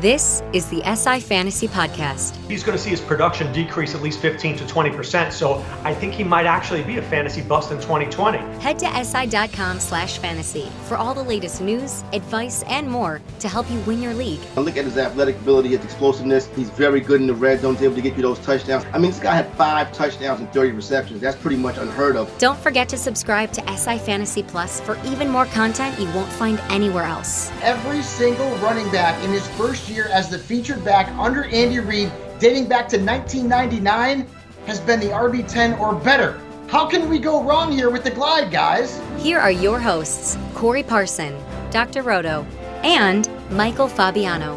This is the SI Fantasy Podcast. He's going to see his production decrease at least 15 to 20%. So I think he might actually be a fantasy bust in 2020. Head to si.com slash fantasy for all the latest news, advice, and more to help you win your league. I look at his athletic ability, his explosiveness. He's very good in the red zone, He's able to get you those touchdowns. I mean, this guy had five touchdowns and 30 receptions. That's pretty much unheard of. Don't forget to subscribe to SI Fantasy Plus for even more content you won't find anywhere else. Every single running back in his first year as the featured back under Andy Reid, dating back to 1999, has been the RB10 or better. How can we go wrong here with the glide, guys? Here are your hosts, Corey Parson, Dr. Roto, and Michael Fabiano.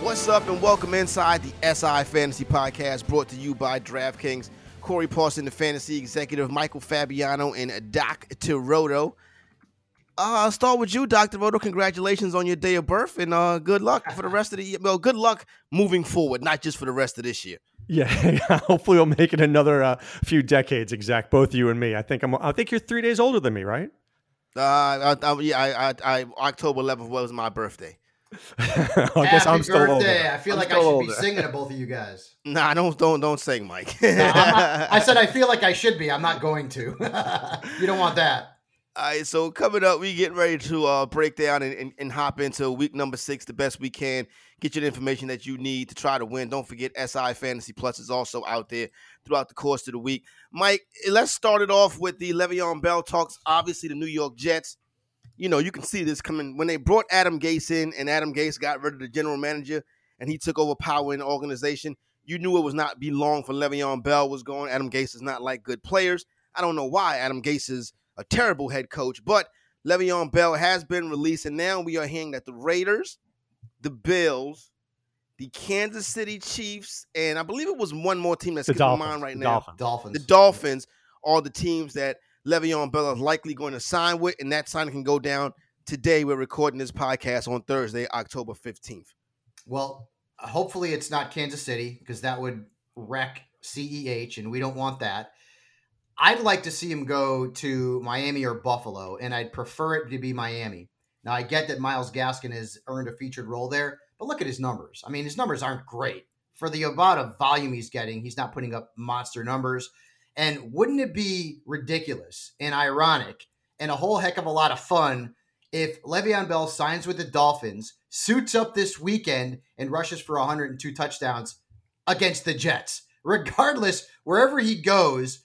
What's up, and welcome inside the SI Fantasy Podcast brought to you by DraftKings. Corey Parson, the fantasy executive, Michael Fabiano, and Dr. Roto. Uh, I'll start with you, Dr. Roto. Congratulations on your day of birth and uh, good luck for the rest of the year. Well, good luck moving forward, not just for the rest of this year. Yeah, hopefully we'll make it another uh, few decades, exact. Both you and me. I think I'm. I think you're three days older than me, right? Uh, I, I, yeah, I, I, I, October 11th was my birthday. I guess I'm still older. I feel I'm like I should older. be singing to both of you guys. Nah, don't, don't, don't sing, Mike. No, not- I said I feel like I should be. I'm not going to. you don't want that. All right, so coming up, we getting ready to uh, break down and, and, and hop into week number six the best we can. Get you the information that you need to try to win. Don't forget, SI Fantasy Plus is also out there throughout the course of the week. Mike, let's start it off with the Le'Veon Bell talks. Obviously, the New York Jets. You know, you can see this coming when they brought Adam Gase in, and Adam Gase got rid of the general manager, and he took over power in the organization. You knew it was not be long for Le'Veon Bell was going. Adam Gase is not like good players. I don't know why Adam Gase is a terrible head coach, but Le'Veon Bell has been released, and now we are hearing that the Raiders, the Bills, the Kansas City Chiefs, and I believe it was one more team that's The skipping my mind right the now. Dolphins. Dolphins. The Dolphins are the teams that Le'Veon Bell is likely going to sign with, and that signing can go down today. We're recording this podcast on Thursday, October 15th. Well, hopefully it's not Kansas City because that would wreck CEH, and we don't want that. I'd like to see him go to Miami or Buffalo, and I'd prefer it to be Miami. Now, I get that Myles Gaskin has earned a featured role there, but look at his numbers. I mean, his numbers aren't great. For the amount of volume he's getting, he's not putting up monster numbers. And wouldn't it be ridiculous and ironic and a whole heck of a lot of fun if Le'Veon Bell signs with the Dolphins, suits up this weekend, and rushes for 102 touchdowns against the Jets? Regardless, wherever he goes,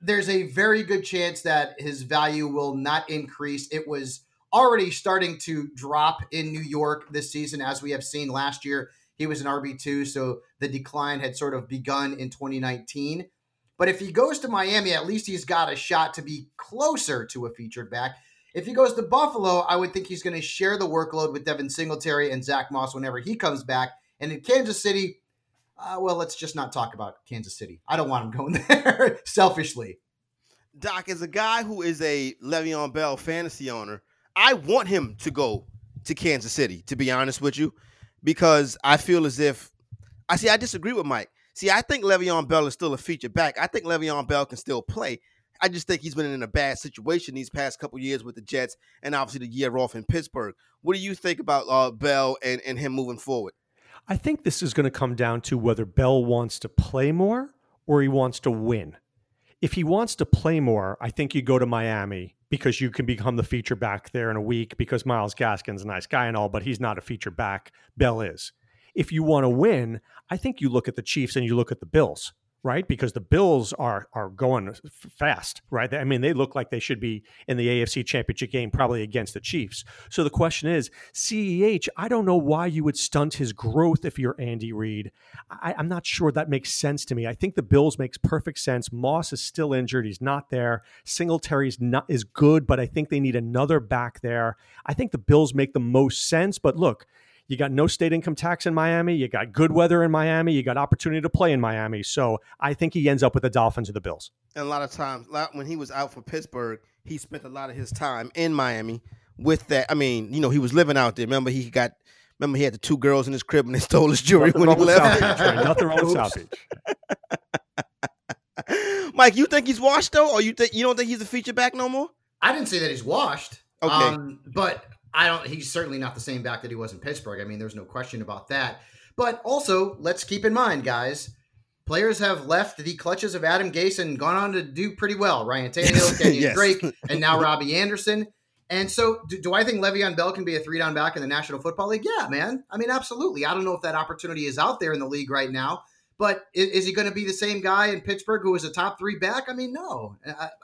there's a very good chance that his value will not increase. It was already starting to drop in New York this season, as we have seen last year. He was an RB2, so the decline had sort of begun in 2019. But if he goes to Miami, at least he's got a shot to be closer to a featured back. If he goes to Buffalo, I would think he's going to share the workload with Devin Singletary and Zach Moss whenever he comes back. And in Kansas City, uh, well, let's just not talk about Kansas City. I don't want him going there selfishly. Doc, as a guy who is a Le'Veon Bell fantasy owner, I want him to go to Kansas City, to be honest with you, because I feel as if I see I disagree with Mike. See, I think Le'Veon Bell is still a feature back. I think Le'Veon Bell can still play. I just think he's been in a bad situation these past couple years with the Jets, and obviously the year off in Pittsburgh. What do you think about uh, Bell and, and him moving forward? I think this is going to come down to whether Bell wants to play more or he wants to win. If he wants to play more, I think you go to Miami because you can become the feature back there in a week because Myles Gaskin's a nice guy and all, but he's not a feature back. Bell is. If you want to win, I think you look at the Chiefs and you look at the Bills right? Because the Bills are are going fast, right? I mean, they look like they should be in the AFC Championship game, probably against the Chiefs. So the question is, CEH, I don't know why you would stunt his growth if you're Andy Reid. I, am not sure that makes sense to me. I think the Bills makes perfect sense. Moss is still injured; he's not there. Singletary's not is good, but I think they need another back there. I think the Bills make the most sense. But look you got no state income tax in Miami. You got good weather in Miami. You got opportunity to play in Miami. So I think he ends up with the Dolphins or the Bills. And a lot of times, when he was out for Pittsburgh, he spent a lot of his time in Miami with that. I mean, you know, he was living out there. Remember, he got. Remember, he had the two girls in his crib and they stole his jewelry Nothing when he left. South Beach, right? Nothing wrong with South Beach. Mike, you think he's washed though, or you think you don't think he's a feature back no more? I didn't say that he's washed. Okay, um, but I don't. He's certainly not the same back that he was in Pittsburgh. I mean, there's no question about that. But also, let's keep in mind, guys, players have left the clutches of Adam Gase and gone on to do pretty well. Ryan Tannehill, Kenyan yes. Drake, and now Robbie Anderson. And so, do, do, I think Le'Veon Bell can be a three down back in the National Football League? Yeah, man. I mean, absolutely. I don't know if that opportunity is out there in the league right now, but is, is he going to be the same guy in Pittsburgh who was a top three back? I mean, no.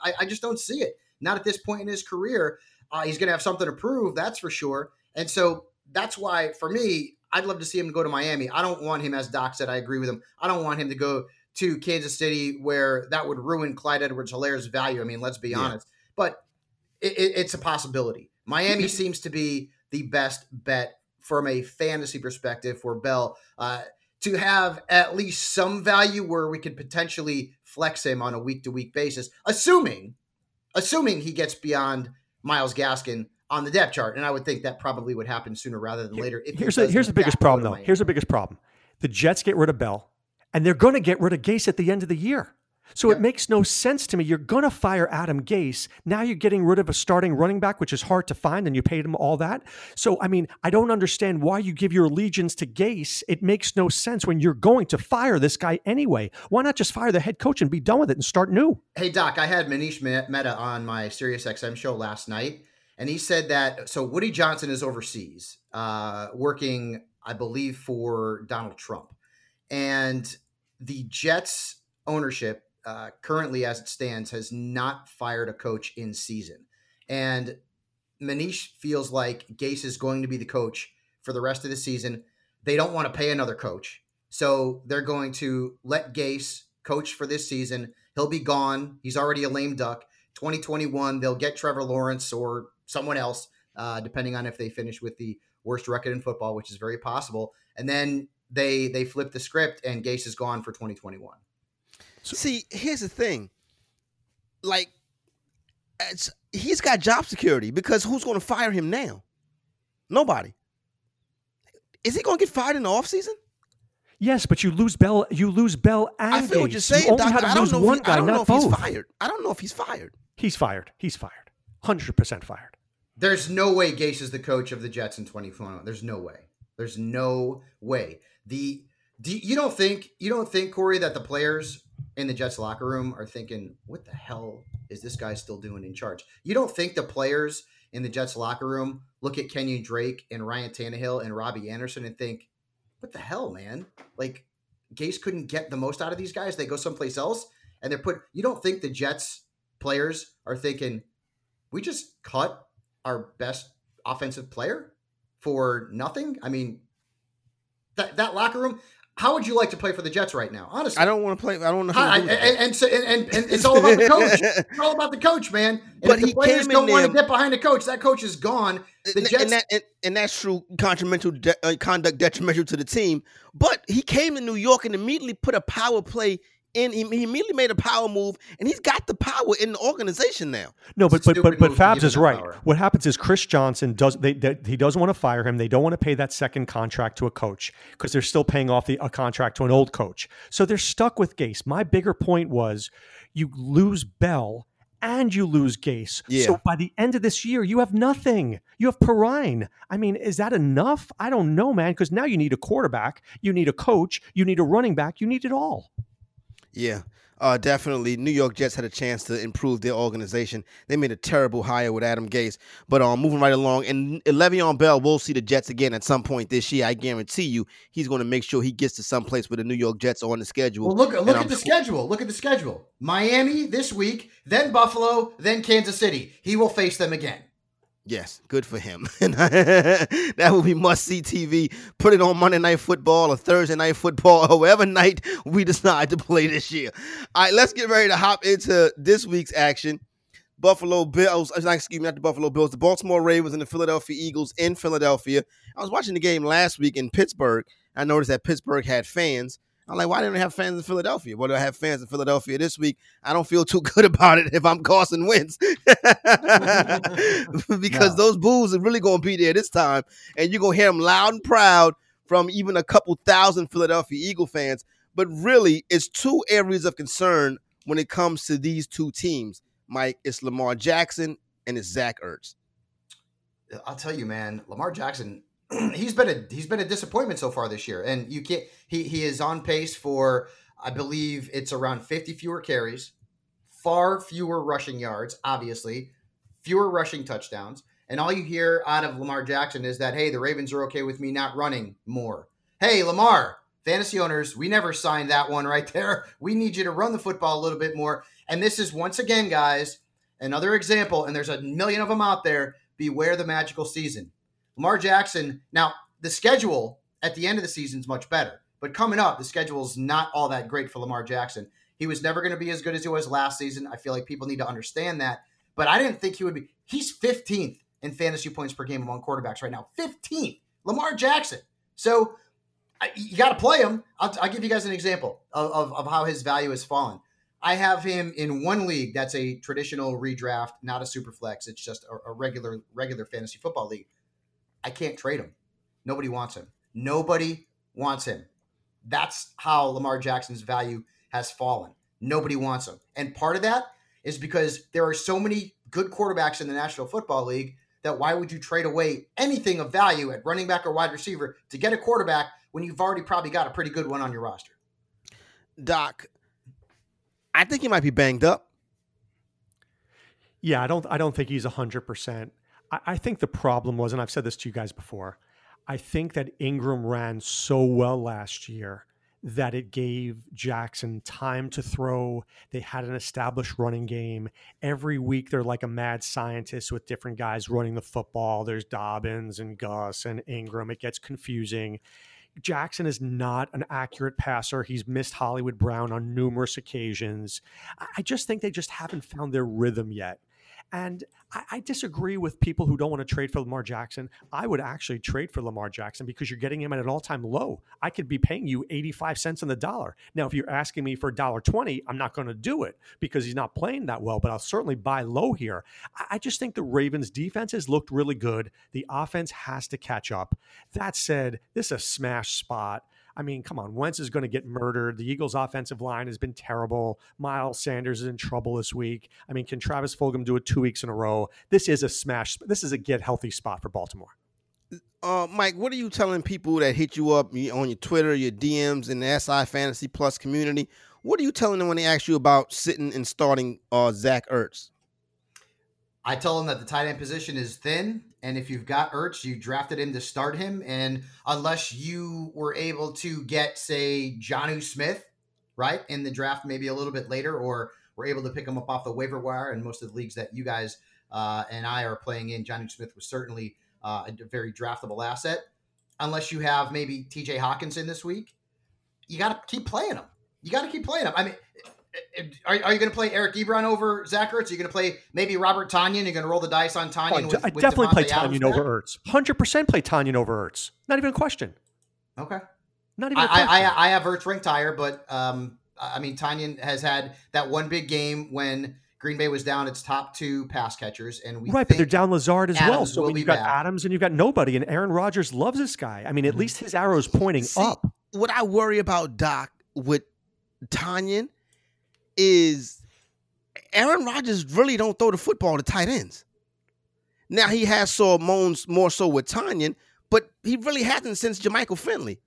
I, I just don't see it. Not at this point in his career. Uh, he's going to have something to prove, that's for sure. And so that's why, for me, I'd love to see him go to Miami. I don't want him, as Doc said, I agree with him. I don't want him to go to Kansas City where that would ruin Clyde Edwards Helaire's value. I mean, let's be yeah. honest. But it, it, it's a possibility. Miami seems to be the best bet from a fantasy perspective for Bell. Uh, to have at least some value where we could potentially flex him on a week to week basis, assuming assuming he gets beyond Myles Gaskin on the depth chart, and I would think that probably would happen sooner rather than later. here's the, here's the biggest problem, though. Here's the biggest problem: the Jets get rid of Bell, and they're going to get rid of Gase at the end of the year. So yeah. it makes no sense to me. You're going to fire Adam Gase. Now you're getting rid of a starting running back, which is hard to find, and you paid him all that. So, I mean, I don't understand why you give your allegiance to Gase. It makes no sense when you're going to fire this guy anyway. Why not just fire the head coach and be done with it and start new? Hey, Doc, I had Manish Mehta on my SiriusXM show last night, and he said that so Woody Johnson is overseas, uh, working, I believe, for Donald Trump. And the Jets ownership uh, currently, as it stands, has not fired a coach in season. And Manish feels like Gase is going to be the coach for the rest of the season. They don't want to pay another coach. So they're going to let Gase coach for this season. He'll be gone. He's already a lame duck. 2021, they'll get Trevor Lawrence or someone else, uh, depending on if they finish with the worst record in football, which is very possible. And then they they flip the script, and Gase is gone for 2021. So, See, here's the thing. Like, he's got job security because who's going to fire him now? Nobody. Is he going to get fired in the offseason? Yes, but you lose Bell. You lose Bell and I feel Gase. what you're saying. You only Doc, had to lose one guy, I don't know if both. he's fired. I don't know if he's fired. He's fired. He's fired. Hundred percent fired. There's no way Gase is the coach of the Jets in 2021. There's no way. There's no way. The do you don't think you don't think Corey that the players in the Jets locker room are thinking, "What the hell is this guy still doing in charge?" You don't think the players in the Jets locker room look at Kenyan Drake and Ryan Tannehill and Robbie Anderson and think, "What the hell, man? Like Gase couldn't get the most out of these guys. They go someplace else and they're put. You don't think the Jets players are thinking, "We just cut our best offensive player for nothing"? I mean, that that locker room how would you like to play for the Jets right now? Honestly, I don't want to play. I don't know. I, and, and, and, and, it's all about the coach. it's all about the coach, man. And but the players don't want to get behind the coach, that coach is gone. The and, Jets, and, that, and, and that's true. Contrimental de- uh, conduct detrimental to the team. But he came to New York and immediately put a power play and he, immediately made a power move, and he's got the power in the organization now. No, but but but but Fabs is right. Power. What happens is Chris Johnson does they, they, he doesn't want to fire him. They don't want to pay that second contract to a coach because they're still paying off the a contract to an old coach. So they're stuck with Gase. My bigger point was you lose Bell and you lose Gase. Yeah. So by the end of this year, you have nothing. You have Perine. I mean, is that enough? I don't know, man, because now you need a quarterback, you need a coach, you need a running back, you need it all. Yeah. Uh, definitely, New York Jets had a chance to improve their organization. They made a terrible hire with Adam Gase, but um, moving right along, and Le'Veon Bell will see the Jets again at some point this year. I guarantee you, he's going to make sure he gets to some place where the New York Jets are on the schedule. Well, look look at I'm the sw- schedule. Look at the schedule. Miami this week, then Buffalo, then Kansas City. He will face them again. Yes, good for him. that will be must see TV. Put it on Monday Night Football or Thursday Night Football, or whatever night we decide to play this year. All right, let's get ready to hop into this week's action. Buffalo Bills, uh, excuse me, not the Buffalo Bills, the Baltimore Ravens and the Philadelphia Eagles in Philadelphia. I was watching the game last week in Pittsburgh. I noticed that Pittsburgh had fans. I'm like, why didn't they have fans in Philadelphia? Well, I have fans in Philadelphia this week. I don't feel too good about it if I'm Carson Wentz. because No. those Bulls are really going to be there this time. And you're going to hear them loud and proud from even a couple thousand Philadelphia Eagle fans. But really, it's two areas of concern when it comes to these two teams. Mike, it's Lamar Jackson and it's Zach Ertz. I'll tell you, man, Lamar Jackson, he's been a he's been a disappointment so far this year, and you can't. He he is on pace for, I believe it's around fifty fewer carries, far fewer rushing yards, obviously, fewer rushing touchdowns, and all you hear out of Lamar Jackson is that hey, the Ravens are okay with me not running more. Hey, Lamar, fantasy owners, we never signed that one right there. We need you to run the football a little bit more. And this is once again, guys, another example, and there's a million of them out there. Beware the magical season. Lamar Jackson, now the schedule at the end of the season is much better, but coming up, the schedule is not all that great for Lamar Jackson. He was never going to be as good as he was last season. I feel like people need to understand that, but I didn't think he would be. He's 15th in fantasy points per game among quarterbacks right now. 15th, Lamar Jackson. So I, you got to play him. I'll, I'll give you guys an example of, of, of how his value has fallen. I have him in one league that's a traditional redraft, not a super flex. It's just a, a regular regular fantasy football league. I can't trade him. Nobody wants him. Nobody wants him. That's how Lamar Jackson's value has fallen. Nobody wants him. And part of that is because there are so many good quarterbacks in the National Football League that why would you trade away anything of value at running back or wide receiver to get a quarterback when you've already probably got a pretty good one on your roster? Doc, I think he might be banged up. Yeah, I don't I don't think he's hundred percent. I, think the problem was, and I've said this to you guys before, I think that Ingram ran so well last year that it gave Jackson time to throw. They had an established running game. Every week they're like a mad scientist with different guys running the football. There's Dobbins and Gus and Ingram. It gets confusing. Jackson is not an accurate passer. He's missed Hollywood Brown on numerous occasions. I just think they just haven't found their rhythm yet. And I, I disagree with people who don't want to trade for Lamar Jackson. I would actually trade for Lamar Jackson because you're getting him at an all-time low. I could be paying you 85 cents on the dollar. Now, if you're asking me for $1.20, I'm not going to do it because he's not playing that well, but I'll certainly buy low here. I, I just think the Ravens defense has looked really good. The offense has to catch up. That said, this is a smash spot. I mean, come on, Wentz is going to get murdered. The Eagles' offensive line has been terrible. Miles Sanders is in trouble this week. I mean, can Travis Fulgham do it two weeks in a row? This is a smash. This is a get healthy spot for Baltimore. Uh, Mike, what are you telling people that hit you up on your Twitter, your DMs, in the SI Fantasy Plus community? What are you telling them when they ask you about sitting and starting uh, Zach Ertz? I tell him that the tight end position is thin, and if you've got Ertz, you drafted him to start him. And unless you were able to get, say, Jonnu Smith, right, in the draft maybe a little bit later, or were able to pick him up off the waiver wire, and most of the leagues that you guys uh, and I are playing in, Jonnu Smith was certainly uh, a very draftable asset. Unless you have maybe TJ Hockenson this week, you got to keep playing him. You got to keep playing him. I mean, are, are you going to play Eric Ebron over Zach Ertz? Are you going to play maybe Robert Tonyan? You're going to roll the dice on Tonyan? Oh, I with, de- I with definitely play Davante Adams Tonyan back? over Ertz. Hundred percent play Tonyan over Ertz. Not even a question. Okay. Not even. a I, question. I, I, I have Ertz ranked higher, but um, I mean, Tonyan has had that one big game when Green Bay was down its top two pass catchers, and we right, but they're down Lazard as well. So when you've got back. Adams and you've got nobody, and Aaron Rodgers loves this guy. I mean, at Mhm. least his arrow is pointing See, up. What I worry about Doc with Tonyan is Aaron Rodgers really don't throw the football to tight ends. Now he has saw moans more so with Tonyan, but he really hasn't since Jermichael Finley.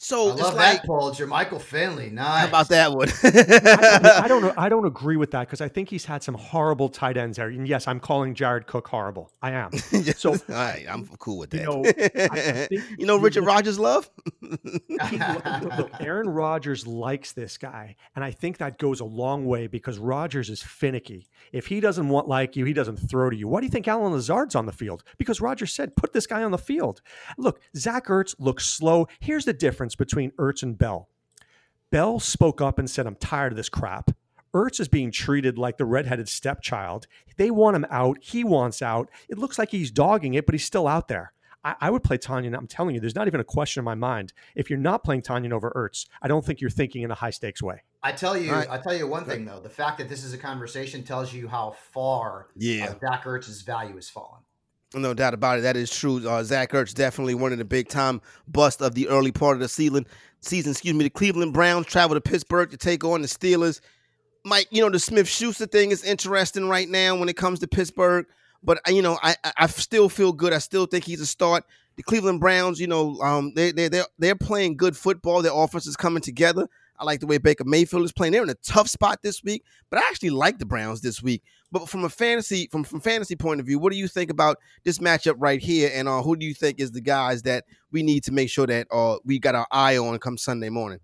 So I love like, that, Paul. Jermichael Finley. Nice. How about that one? I, I, don't know. I don't agree with that because I think he's had some horrible tight ends there. And yes, I'm calling Jared Cook horrible. I am. So all right, I'm cool with that. You know, I, I you know Richard Rodgers love. look, Aaron Rodgers likes this guy, and I think that goes a long way because Rodgers is finicky. If he doesn't want like you, he doesn't throw to you. Why do you think Allen Lazard's on the field? Because Rodgers said, "Put this guy on the field." Look, Zach Ertz looks slow. Here's the difference between Ertz and Bell. Bell spoke up and said, "I'm tired of this crap." Ertz is being treated like the redheaded stepchild. They want him out. He wants out. It looks like he's dogging it, but he's still out there. I, I would play Tonyan. I'm telling you, there's not even a question in my mind. If you're not playing Tonyan over Ertz, I don't think you're thinking in a high stakes way. I tell you, right. I tell you one thing though. The fact that this is a conversation tells you how far yeah. uh, Zach Ertz's value has fallen. No doubt about it. That is true. Uh, Zach Ertz definitely one of the big time bust of the early part of the season. Season, excuse me. The Cleveland Browns travel to Pittsburgh to take on the Steelers. Mike, you know the Smith Schuster thing is interesting right now when it comes to Pittsburgh. But uh, you know, I I still feel good. I still think he's a start. The Cleveland Browns, you know, um, they they they're they're playing good football. Their offense is coming together. I like the way Baker Mayfield is playing. They're in a tough spot this week, but I actually like the Browns this week. But from a fantasy from from fantasy point of view, what do you think about this matchup right here? And uh, who do you think is the guys that we need to make sure that uh, we got our eye on come Sunday morning?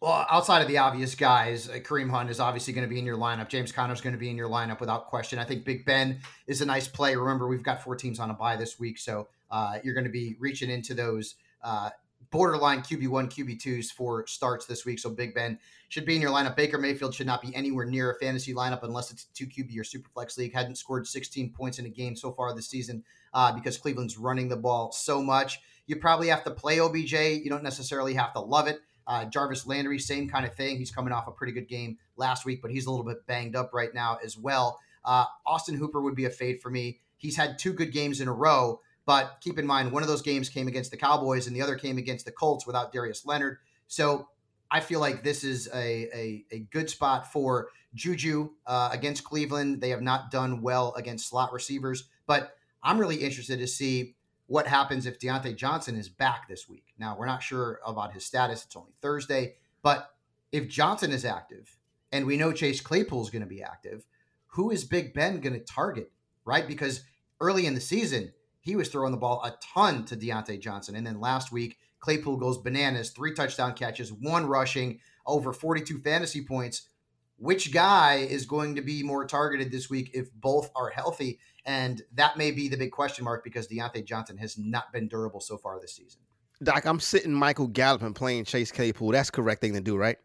Well, outside of the obvious guys, uh, Kareem Hunt is obviously going to be in your lineup. James Conner is going to be in your lineup without question. I think Big Ben is a nice play. Remember, we've got four teams on a bye this week, so uh, you're going to be reaching into those uh, borderline QB1, QB2s for starts this week. So Big Ben should be in your lineup. Baker Mayfield should not be anywhere near a fantasy lineup unless it's 2 QB or super flex league. Hadn't scored 16 points in a game so far this season uh, because Cleveland's running the ball so much. You probably have to play OBJ. You don't necessarily have to love it. Uh, Jarvis Landry, same kind of thing. He's coming off a pretty good game last week, but he's a little bit banged up right now as well. Uh, Austin Hooper would be a fade for me. He's had two good games in a row, but keep in mind, one of those games came against the Cowboys and the other came against the Colts without Darius Leonard. So I feel like this is a, a, a good spot for Juju uh, against Cleveland. They have not done well against slot receivers, but I'm really interested to see what happens if Diontae Johnson is back this week. Now, we're not sure about his status. It's only Thursday. But if Johnson is active and we know Chase Claypool is going to be active, who is Big Ben going to target, right? Because early in the season, he was throwing the ball a ton to Diontae Johnson. And then last week, Claypool goes bananas, three touchdown catches, one rushing, over 42 fantasy points. Which guy is going to be more targeted this week if both are healthy? And that may be the big question mark because Diontae Johnson has not been durable so far this season. Doc, I'm sitting Michael Gallup and playing Chase Claypool. That's correct thing to do, right?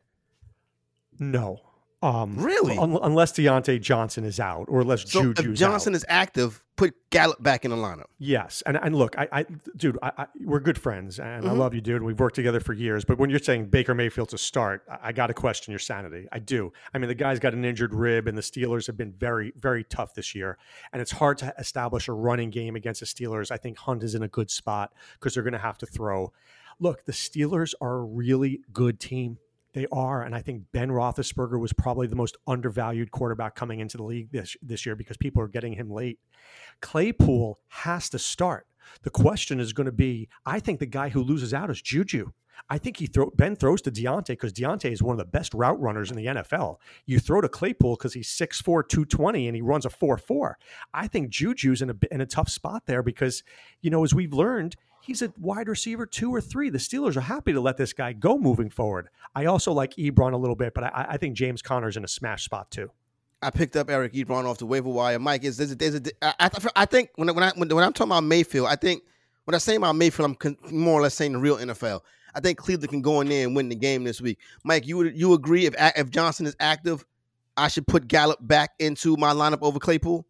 No. Um, really? Un- unless Diontae Johnson is out, or unless so Juju's if Johnson out. is active, put Gallup back in the lineup. Yes, and and look, I, I dude, I, I, we're good friends, and mm-hmm. I love you, dude. We've worked together for years. But when you're saying Baker Mayfield to start, I, I got to question your sanity. I do. I mean, the guy's got an injured rib, and the Steelers have been very, very tough this year, and it's hard to establish a running game against the Steelers. I think Hunt is in a good spot because they're going to have to throw. Look, the Steelers are a really good team. They are, and I think Ben Roethlisberger was probably the most undervalued quarterback coming into the league this this year because people are getting him late. Claypool has to start. The question is going to be: I think the guy who loses out is Juju. I think he throw Ben throws to Diontae because Diontae is one of the best route runners in the NFL. You throw to Claypool because he's 6'4", 220, and he runs a 4-4. I think Juju's in a in a tough spot there because, you know, as we've learned, he's a wide receiver two or three. The Steelers are happy to let this guy go moving forward. I also like Ebron a little bit, but I, I think James Conner's in a smash spot too. I picked up Eric Ebron off the waiver wire. Mike, is there's a, there's a I, I think when when I when, when I'm talking about Mayfield, I think when I say about Mayfield, I'm con- more or less saying the real NFL. I think Cleveland can go in there and win the game this week. Mike, you would you agree if if Johnson is active, I should put Gallup back into my lineup over Claypool?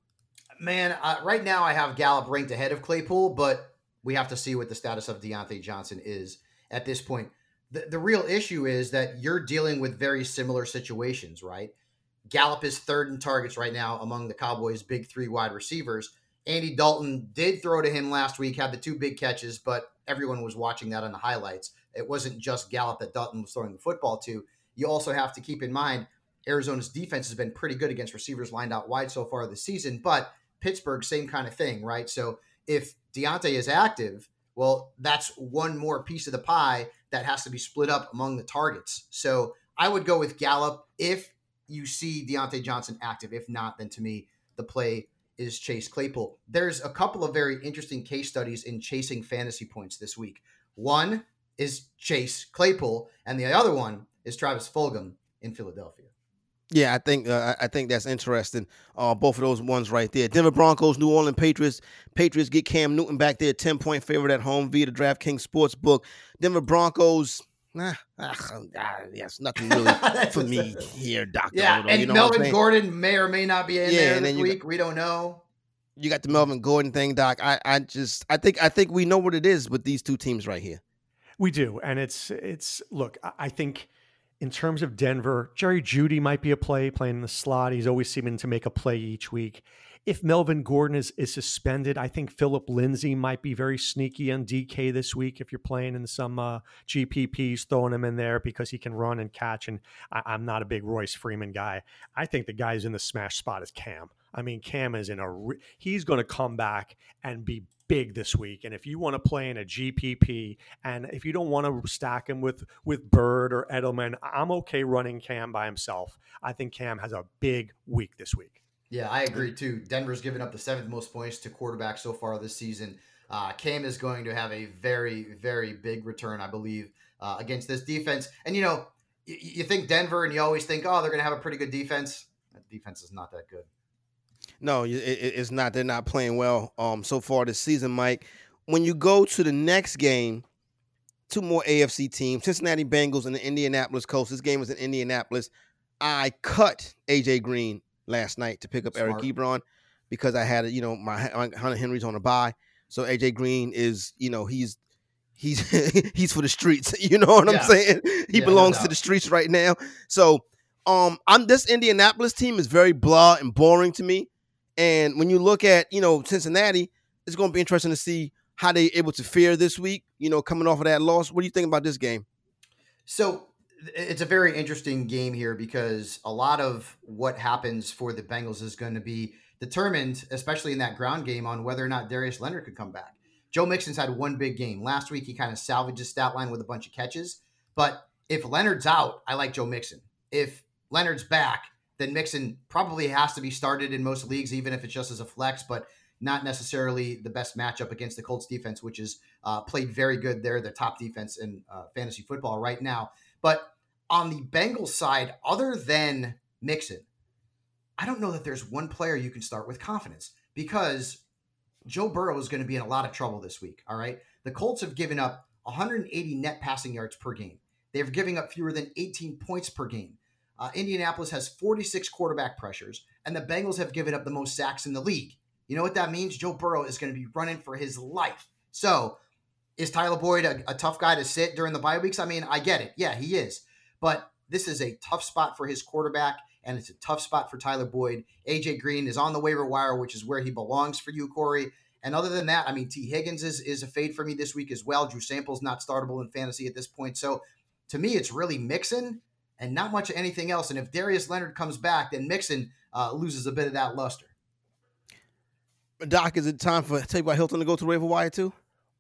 Man, uh, right now I have Gallup ranked ahead of Claypool, but we have to see what the status of Diontae Johnson is at this point. The, the real issue is that you're dealing with very similar situations, right? Gallup is third in targets right now among the Cowboys' big three wide receivers. Andy Dalton did throw to him last week, had the two big catches, but everyone was watching that on the highlights. It wasn't just Gallup that Dalton was throwing the football to. You also have to keep in mind Arizona's defense has been pretty good against receivers lined out wide so far this season, but Pittsburgh, same kind of thing, right? So if Diontae is active, well, that's one more piece of the pie that has to be split up among the targets. So I would go with Gallup if you see Diontae Johnson active. If not, then to me, the play is Chase Claypool. There's a couple of very interesting case studies in chasing fantasy points this week. One is Chase Claypool, and the other one is Travis Fulgham in Philadelphia. Yeah, I think uh, I think that's interesting. Uh, both of those ones right there. Denver Broncos, New Orleans Patriots. Patriots get Cam Newton back there, ten point favorite at home via the DraftKings Sportsbook. Denver Broncos. Nah, ah, yes, nothing really for me here, Doctor. Yeah, Odo, and you know Melvin Gordon may or may not be in yeah, there this week. Got, we don't know. You got the Melvin Gordon thing, Doc. I, I just, I think, I think we know what it is with these two teams right here. We do, and it's, it's. Look, I think in terms of Denver, Jerry Jeudy might be a play playing in the slot. He's always seeming to make a play each week. If Melvin Gordon is, is suspended, I think Phillip Lindsay might be very sneaky on DK this week if you're playing in some uh, GPPs, throwing him in there because he can run and catch. And I, am not a big Royce Freeman guy. I think the guy guy's in the smash spot is Cam. I mean, Cam is in a, re- he's going to come back and be big this week. And if you want to play in a GPP, and if you don't want to stack him with with Byrd or Edelman, I'm okay running Cam by himself. I think Cam has a big week this week. Yeah, I agree too. Denver's given up the seventh most points to quarterbacks so far this season. Uh, Cam is going to have a very, very big return, I believe, uh, against this defense. And you know, y- you think Denver, and you always think, oh, they're going to have a pretty good defense. That defense is not that good. No, it, it's not. They're not playing well um, so far this season, Mike. When you go to the next game, two more AFC teams, Cincinnati Bengals and the Indianapolis Colts. This game was in Indianapolis. I cut AJ Green last night to pick up Smart. Eric Ebron because I had, you know, my Hunter Henry's on a bye. So AJ Green is, you know, he's he's he's for the streets. You know what yeah. I'm saying? He yeah, belongs no to the streets right now. So um, I'm this Indianapolis team is very blah and boring to me. And when you look at, you know, Cincinnati, it's going to be interesting to see how they able to fare this week, you know, coming off of that loss. What do you think about this game? So it's a very interesting game here because a lot of what happens for the Bengals is going to be determined, especially in that ground game, on whether or not Darius Leonard could come back. Joe Mixon's had one big game. Last week, he kind of salvaged his stat line with a bunch of catches. But if Leonard's out, I like Joe Mixon. If Leonard's back, then Mixon probably has to be started in most leagues, even if it's just as a flex, but not necessarily the best matchup against the Colts defense, which is uh, played very good. They're the top defense in uh, fantasy football right now. But on the Bengals side, other than Mixon, I don't know that there's one player you can start with confidence because Joe Burrow is going to be in a lot of trouble this week. All right. The Colts have given up 180 net passing yards per game. They're giving up fewer than 18 points per game. Uh, Indianapolis has 46 quarterback pressures, and the Bengals have given up the most sacks in the league. You know what that means? Joe Burrow is going to be running for his life. So, is Tyler Boyd a, a tough guy to sit during the bye weeks? I mean, I get it. Yeah, he is. But this is a tough spot for his quarterback, and it's a tough spot for Tyler Boyd. AJ Green is on the waiver wire, which is where he belongs for you, Corey. And other than that, I mean, Tee Higgins is, is a fade for me this week as well. Drew Sample's not startable in fantasy at this point. So to me, it's really Mixon and not much of anything else. And if Darius Leonard comes back, then Mixon uh, loses a bit of that luster. Doc, is it time for T.Y. Hilton to go to the waiver wire too?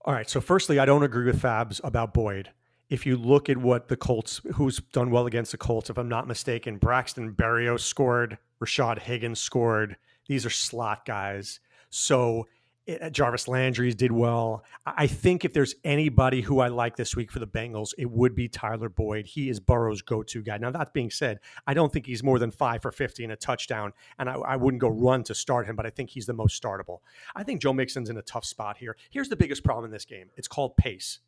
All right. So, firstly, I don't agree with Fabs about Boyd. If you look at what the Colts, who's done well against the Colts, if I'm not mistaken, Braxton Berrios scored, Rashard Higgins scored. These are slot guys. So uh, Jarvis Landry did well. I think if there's anybody who I like this week for the Bengals, it would be Tyler Boyd. He is Burrow's go-to guy. Now that being said, I don't think he's more than five for fifty and a touchdown, and I, I, wouldn't go run to start him, but I think he's the most startable. I think Joe Mixon's in a tough spot here. Here's the biggest problem in this game: it's called pace.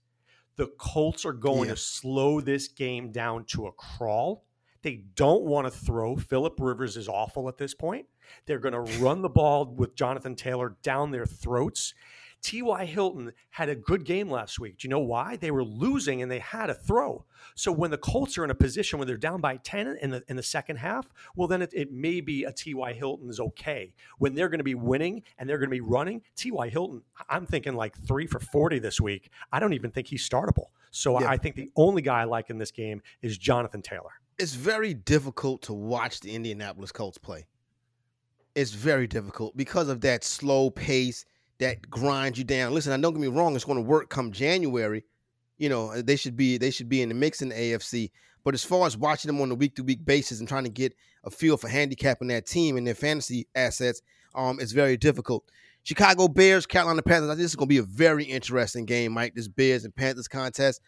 The Colts are going yeah. to slow this game down to a crawl they don't want to throw. Philip Rivers is awful at this point. They're going to run the ball with Jonathan Taylor down their throats. T.Y. Hilton had a good game last week. Do you know why? They were losing and they had a throw. So when the Colts are in a position where they're down by 10 in the in the second half, well, then it, it may be a T.Y. Hilton is okay. When they're going to be winning and they're going to be running, T.Y. Hilton, I'm thinking like three for 40 this week. I don't even think he's startable. So yeah. I think the only guy I like in this game is Jonathan Taylor. it's very difficult to watch the Indianapolis Colts play. It's very difficult because of that slow pace that grinds you down. Listen, I don't get me wrong; it's going to work come January. You know, they should be they should be in the mix in the AFC. But as far as watching them on a week to week basis and trying to get a feel for handicapping that team and their fantasy assets, um, it's very difficult. Chicago Bears, Carolina Panthers. I think this is going to be a very interesting game, Mike. This Bears and Panthers contest.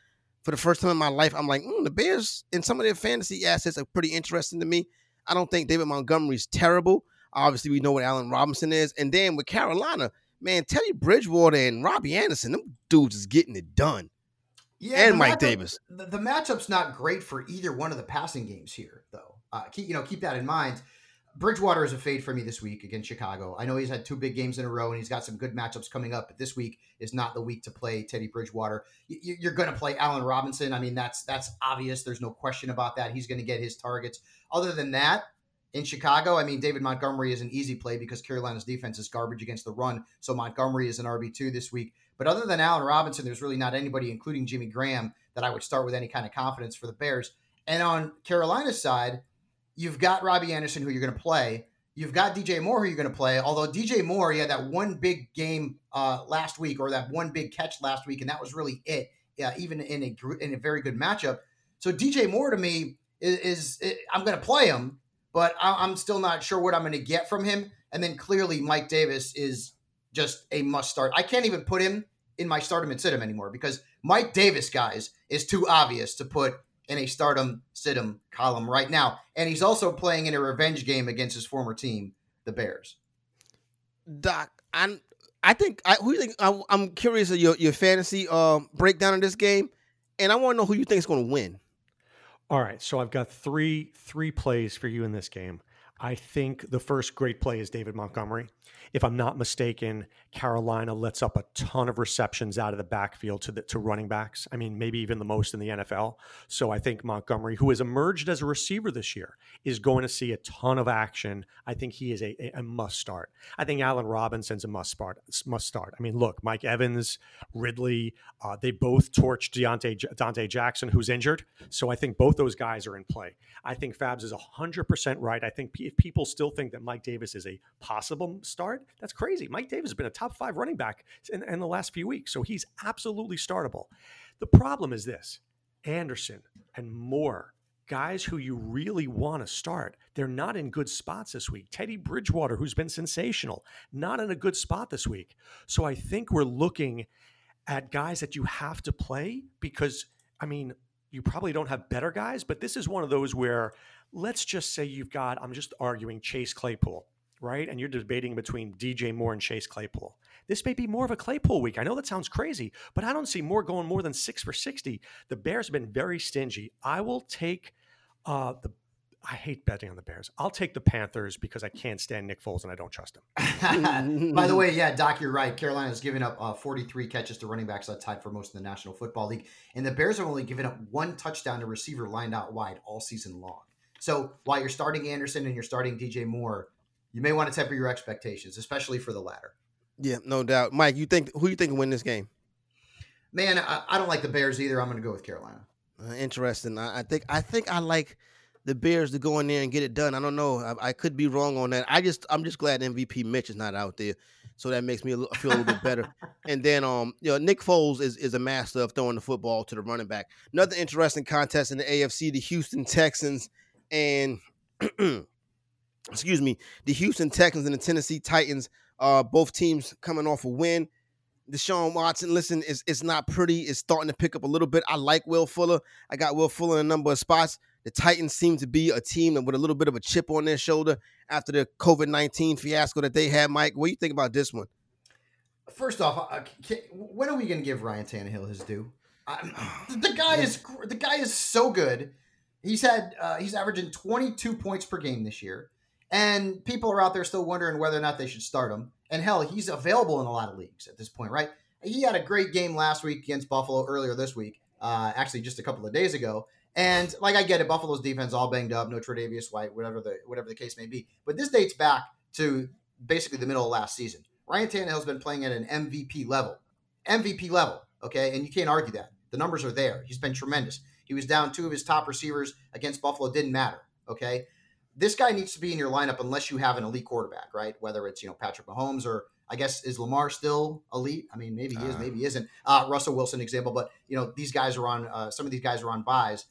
For the first time in my life, I'm like, mm, the Bears and some of their fantasy assets are pretty interesting to me. I don't think David Montgomery's terrible. Obviously, we know what Allen Robinson is. And then with Carolina, man, Teddy Bridgewater and Robbie Anderson, them dudes is getting it done. Yeah, and Mike matchup, Davis. The, the, matchup's not great for either one of the passing games here, though. Uh, keep, you know, keep that in mind. Bridgewater is a fade for me this week against Chicago. I know he's had two big games in a row and he's got some good matchups coming up, but this week is not the week to play Teddy Bridgewater. You're going to play Allen Robinson. I mean, that's that's obvious. There's no question about that. He's going to get his targets. Other than that, in Chicago, I mean, David Montgomery is an easy play because Carolina's defense is garbage against the run. So Montgomery is an RB2 this week. But other than Allen Robinson, there's really not anybody, including Jimmy Graham, that I would start with any kind of confidence for the Bears. And on Carolina's side, you've got Robbie Anderson, who you're going to play. You've got DJ Moore, who you're going to play. Although DJ Moore, he had that one big game uh, last week, or that one big catch last week, and that was really it. Yeah, even in a in a very good matchup. So DJ Moore to me is, is, is I'm going to play him, but I'm still not sure what I'm going to get from him. And then clearly Mike Davis is just a must start. I can't even put him in my stardom and sit him anymore because Mike Davis, guys, is too obvious to put in a stardom sit him column right now. And he's also playing in a revenge game against his former team, the Bears. Doc, I'm I think I who you think I, am curious of your your fantasy uh, breakdown of this game, and I want to know who you think is going to win. All right, so I've got three three plays for you in this game. I think the first great play is David Montgomery. If I'm not mistaken, Carolina lets up a ton of receptions out of the backfield to the to running backs. I mean, maybe even the most in the NFL. So I think Montgomery, who has emerged as a receiver this year, is going to see a ton of action. I think he is a, a must start. I think Allen Robinson's a must start. Must start. I mean, look, Mike Evans, Ridley, uh, they both torched Deontay Donte Jackson, who's injured. So I think both those guys are in play. I think Fabs is hundred percent right. I think if people still think that Mike Davis is a possible start, that's crazy. Mike Davis has been a top five running back in, in the last few weeks, so he's absolutely startable. The problem is this Anderson and Moore, guys who you really want to start, they're not in good spots this week. Teddy Bridgewater, who's been sensational, not in a good spot this week. So I think we're looking at guys that you have to play because, I mean, you probably don't have better guys, but this is one of those where let's just say you've got, I'm just arguing Chase Claypool right? And you're debating between DJ Moore and Chase Claypool. This may be more of a Claypool week. I know that sounds crazy, but I don't see Moore going more than six for 60. The Bears have been very stingy. I will take uh, the I hate betting on the Bears. I'll take the Panthers because I can't stand Nick Foles and I don't trust him. By the way, yeah, Doc, you're right. Carolina's given up uh, 43 catches to running backs, that tied for most in the National Football League. And the Bears have only given up one touchdown to receiver lined out wide all season long. So while you're starting Anderson and you're starting DJ Moore, you may want to temper your expectations, especially for the latter. Yeah, no doubt. Mike, you think who you think will win this game? Man, I, I don't like the Bears either. I'm going to go with Carolina. Uh, interesting. I, I, think I think I like the Bears to go in there and get it done. I don't know. I, I, could be wrong on that. I just I'm just glad MVP Mitch is not out there, so that makes me a little, feel a little bit better. And then um you know Nick Foles is is a master of throwing the football to the running back. Another interesting contest in the AFC: the Houston Texans and excuse me, the Houston Texans and the Tennessee Titans, uh, both teams coming off a win. Deshaun Watson, listen, it's, it's not pretty. It's starting to pick up a little bit. I like Will Fuller. I got Will Fuller in a number of spots. The Titans seem to be a team that with a little bit of a chip on their shoulder after the COVID 19 fiasco that they had. Mike, what do you think about this one? First off, uh, can, when are we going to give Ryan Tannehill his due? the guy is the guy is so good. He's had uh, he's averaging 22 points per game this year. And people are out there still wondering whether or not they should start him. And hell, he's available in a lot of leagues at this point, right? He had a great game last week against Buffalo earlier this week, uh, actually just a couple of days ago. And like I get it, Buffalo's defense all banged up, no Tre'Davious White, whatever the whatever the case may be. But this dates back to basically the middle of last season. Ryan Tannehill's been playing at an MVP level, MVP level, okay, and you can't argue that. The The numbers are there. He's been tremendous. He was down two of his top receivers against Buffalo. Didn't matter. Okay. This guy needs to be in your lineup unless you have an elite quarterback, right? Whether it's, you know, Patrick Mahomes or I guess is Lamar still elite? I mean, maybe he is, uh. maybe he isn't. Uh, Russell Wilson example, but you know, these guys are on uh, some of these guys are on byes.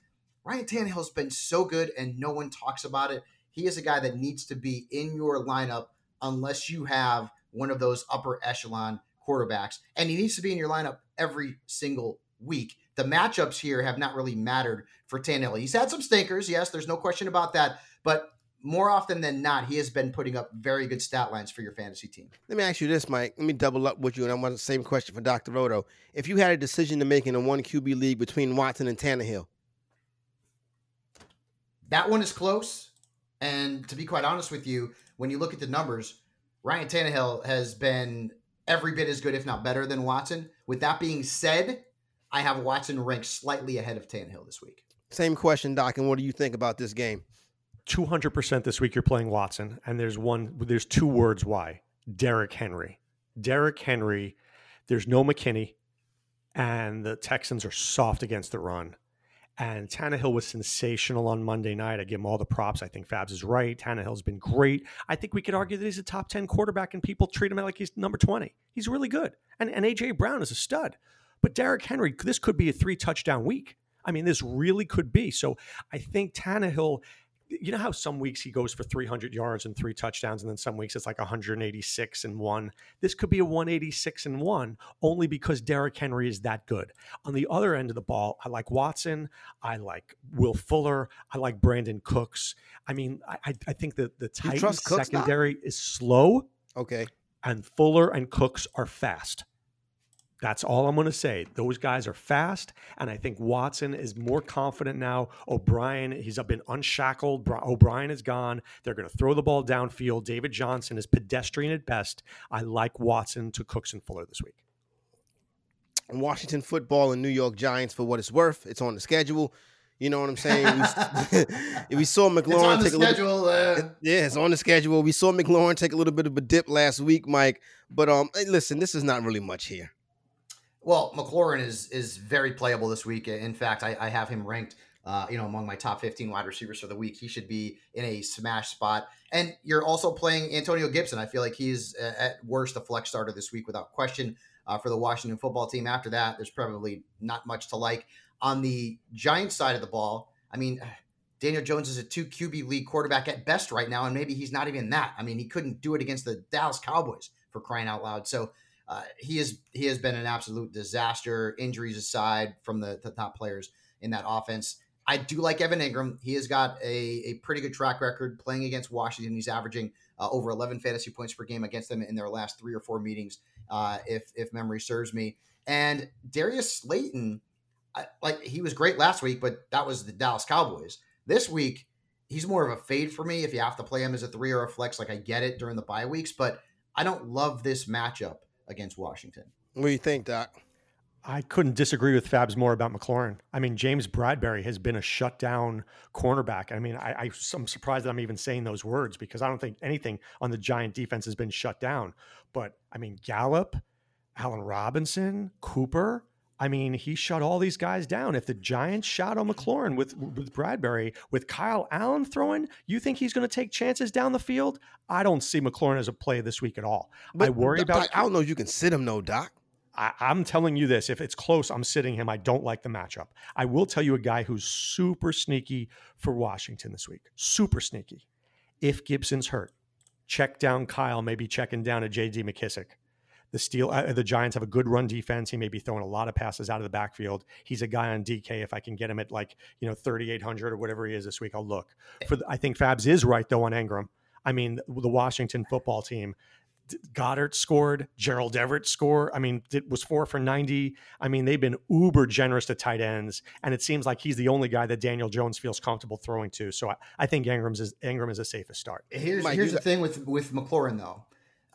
Ryan Tannehill's been so good and no one talks about it. He is a guy that needs to be in your lineup unless you have one of those upper echelon quarterbacks. And he needs to be in your lineup every single week. The matchups here have not really mattered for Tannehill. He's had some stinkers, yes, there's no question about that. But more often than not, he has been putting up very good stat lines for your fantasy team. Let me ask you this, Mike. Let me double up with you, and I want the same question for Dr. Roto. If you had a decision to make in a one QB league between Watson and Tannehill, that one is close. And to be quite honest with you, when you look at the numbers, Ryan Tannehill has been every bit as good, if not better, than Watson. With that being said, I have Watson ranked slightly ahead of Tannehill this week. Same question, Doc. And what do you think about this game? 200% this week you're playing Watson. And there's one, there's two words why Derrick Henry. Derrick Henry, there's no McKinney, and the Texans are soft against the run. And Tannehill was sensational on Monday night. I give him all the props. I think Fabs is right. Tannehill's been great. I think we could argue that he's a top 10 quarterback and people treat him like he's number 20. He's really good. And, and A.J. Brown is a stud. But Derrick Henry, this could be a three touchdown week. I mean, this really could be. So I think Tannehill you know how some weeks he goes for 300 yards and three touchdowns, and then some weeks it's like 186 and one. This could be a 186 and one only because Derrick Henry is that good. On the other end of the ball, I like Watson. I like Will Fuller. I like Brandin Cooks. I mean, I, I think that the Titans secondary is slow. Okay. And Fuller and Cooks are fast. That's all I'm going to say. Those guys are fast, and I think Watson is more confident now. O'Brien, he's been unshackled. O'Brien is gone. They're going to throw the ball downfield. David Johnson is pedestrian at best. I like Watson to Cooks and Fuller this week. Washington football and New York Giants for what it's worth. It's on the schedule. You know what I'm saying? we, we saw McLaurin take schedule, a little. Uh... Yeah, it's on the schedule. We saw McLaurin take a little bit of a dip last week, Mike. But um, hey, listen, this is not really much here. Well, McLaurin is is very playable this week. In fact, I, I have him ranked, uh, you know, among my top 15 wide receivers for the week. He should be in a smash spot. And you're also playing Antonio Gibson. I feel like he's uh, at worst a flex starter this week without question uh, for the Washington football team. After that, there's probably not much to like. On the Giants side of the ball, I mean, Daniel Jones is a two QB league quarterback at best right now, and maybe he's not even that. I mean, he couldn't do it against the Dallas Cowboys for crying out loud. So uh, he is he has been an absolute disaster. Injuries aside, from the, the, top players in that offense, I do like Evan Engram. He has got a, a pretty good track record playing against Washington. He's averaging uh, over 11 fantasy points per game against them in their last three or four meetings, uh, if if memory serves me. And Darius Slayton, I, like he was great last week, but that was the Dallas Cowboys. This week, he's more of a fade for me. If you have to play him as a three or a flex, like I get it during the bye weeks, but I don't love this matchup against Washington. What do you think, Doc? I couldn't disagree with Fabs more about McLaurin. I mean, James Bradberry has been a shutdown cornerback. I mean, I, I, am surprised that I'm even saying those words because I don't think anything on the Giant defense has been shut down. But I mean, Gallup, Allen Robinson, Cooper, I mean, he shut all these guys down. If the Giants shot on McLaurin with with Bradberry, with Kyle Allen throwing, you think he's going to take chances down the field? I don't see McLaurin as a play this week at all. But, I worry Doc, about. I don't know if you can sit him, no, Doc. I, I'm telling you this: if it's close, I'm sitting him. I don't like the matchup. I will tell you a guy who's super sneaky for Washington this week. Super sneaky. If Gibson's hurt, check down Kyle. Maybe checking down a J.D. McKissic. The Steel, uh, the Giants have a good run defense. He may be throwing a lot of passes out of the backfield. He's a guy on DK. If I can get him at like you know 3,800 or whatever he is this week, I'll look. For the, I think Fabs is right though on Engram. I mean, the Washington football team. Goedert scored. Gerald Everett scored. I mean, it was four for 90. I mean, they've been uber generous to tight ends. And it seems like he's the only guy that Daniel Jones feels comfortable throwing to. So I, I think Engram's is, Engram is a safest start. Here's, here's the thing with, with McLaurin, though.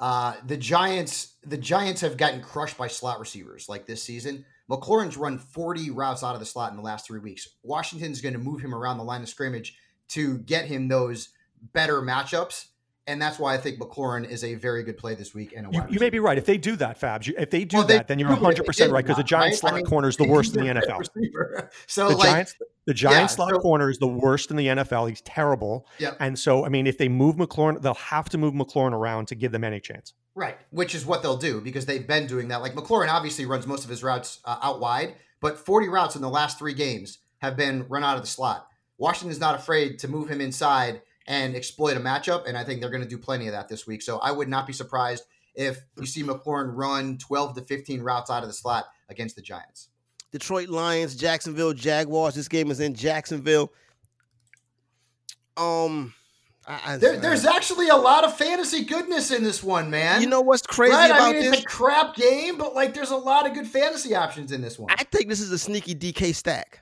Uh, the Giants, the Giants have gotten crushed by slot receivers like this season. McLaurin's run 40 routes out of the slot in the last three weeks. Washington's going to move him around the line of scrimmage to get him those better matchups. and that's why I think McLaurin is a very good play this week. And you, you may be right. If they do that, Fabs, you, if they do Well, that, then you're do it if 100 they percent right because the Giants right? I slot mean, corner is the worst in the NFL. receiver. So The like, Giants, the Giants slot so- corner is the worst in the NFL. He's terrible. Yep. And so, I mean, if they move McLaurin, they'll have to move McLaurin around to give them any chance. Right, which is what they'll do because they've been doing that. Like McLaurin obviously runs most of his routes uh, out wide, but 40 routes in the last three games have been run out of the slot. Washington's not afraid to move him inside and exploit a matchup, and I think they're going to do plenty of that this week. So I would not be surprised if you see McLaurin run 12 to 15 routes out of the slot against the Giants. Detroit Lions, Jacksonville Jaguars. This game is in Jacksonville. Um, I, I- There, there's actually a lot of fantasy goodness in this one, man. you know what's crazy right? about I mean, this? it's a crap game, but like, there's a lot of good fantasy options in this one. I think this is a sneaky DK stack.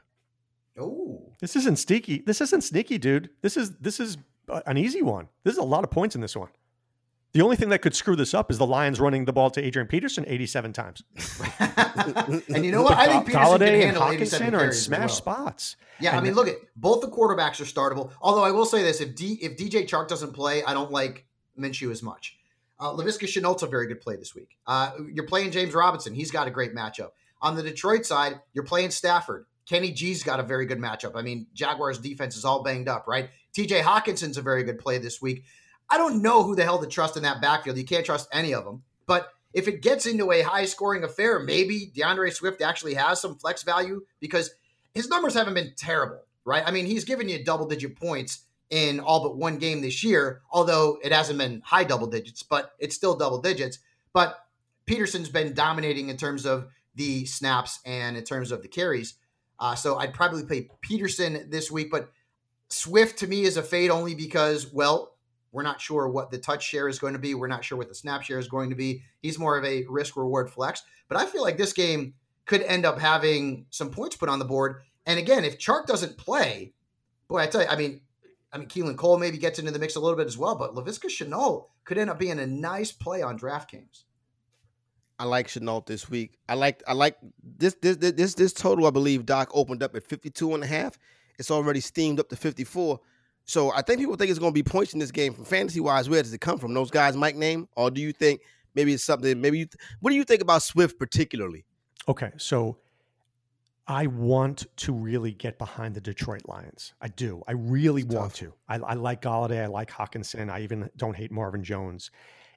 Oh, This isn't sneaky. This isn't sneaky, dude. This is this is an easy one. This is a lot of points in this one. The only thing that could screw this up is the Lions running the ball to Adrian Peterson 87 times. and you know what? I think Peterson Golladay can and handle 87 Hockenson are in smash well. spots. Yeah, I mean, look at both the quarterbacks are startable. Although I will say this: if D, if DJ Chark doesn't play, I don't like Minshew as much. Uh, Laviska Shenault's a very good play this week. Uh, you're playing James Robinson; he's got a great matchup. On the Detroit side, you're playing Stafford. Kenny G's got a very good matchup. I mean, Jaguars defense is all banged up, right? TJ Hockenson's a very good play this week. I don't know who the hell to trust in that backfield. You can't trust any of them. But if it gets into a high scoring affair, maybe DeAndre Swift actually has some flex value because his numbers haven't been terrible, right? I mean, he's given you double digit points in all but one game this year, although it hasn't been high double digits, but it's still double digits. But Peterson's been dominating in terms of the snaps and in terms of the carries. Uh, so I'd probably play Peterson this week, but Swift to me is a fade only because, well, we're not sure what the touch share is going to be. We're not sure what the snap share is going to be. He's more of a risk reward flex. But I feel like this game could end up having some points put on the board. And again, if Chark doesn't play, boy, I tell you, I mean, I mean, Keelan Cole maybe gets into the mix a little bit as well, but Laviska Shenault could end up being a nice play on DraftKings. I like Shenault this week. I like I like this this this this, this total I believe Doc opened up at 52 and a half. It's already steamed up to 54. So I think people think it's going to be points in this game from fantasy wise. Where does it come from? Those guys Mike name, or do you think maybe it's something? Maybe you, what do you think about Swift particularly? Okay, so I want to really get behind the Detroit Lions. I do. I really It's want tough. to. I, I like Golladay. I like Hockenson. I even don't hate Marvin Jones.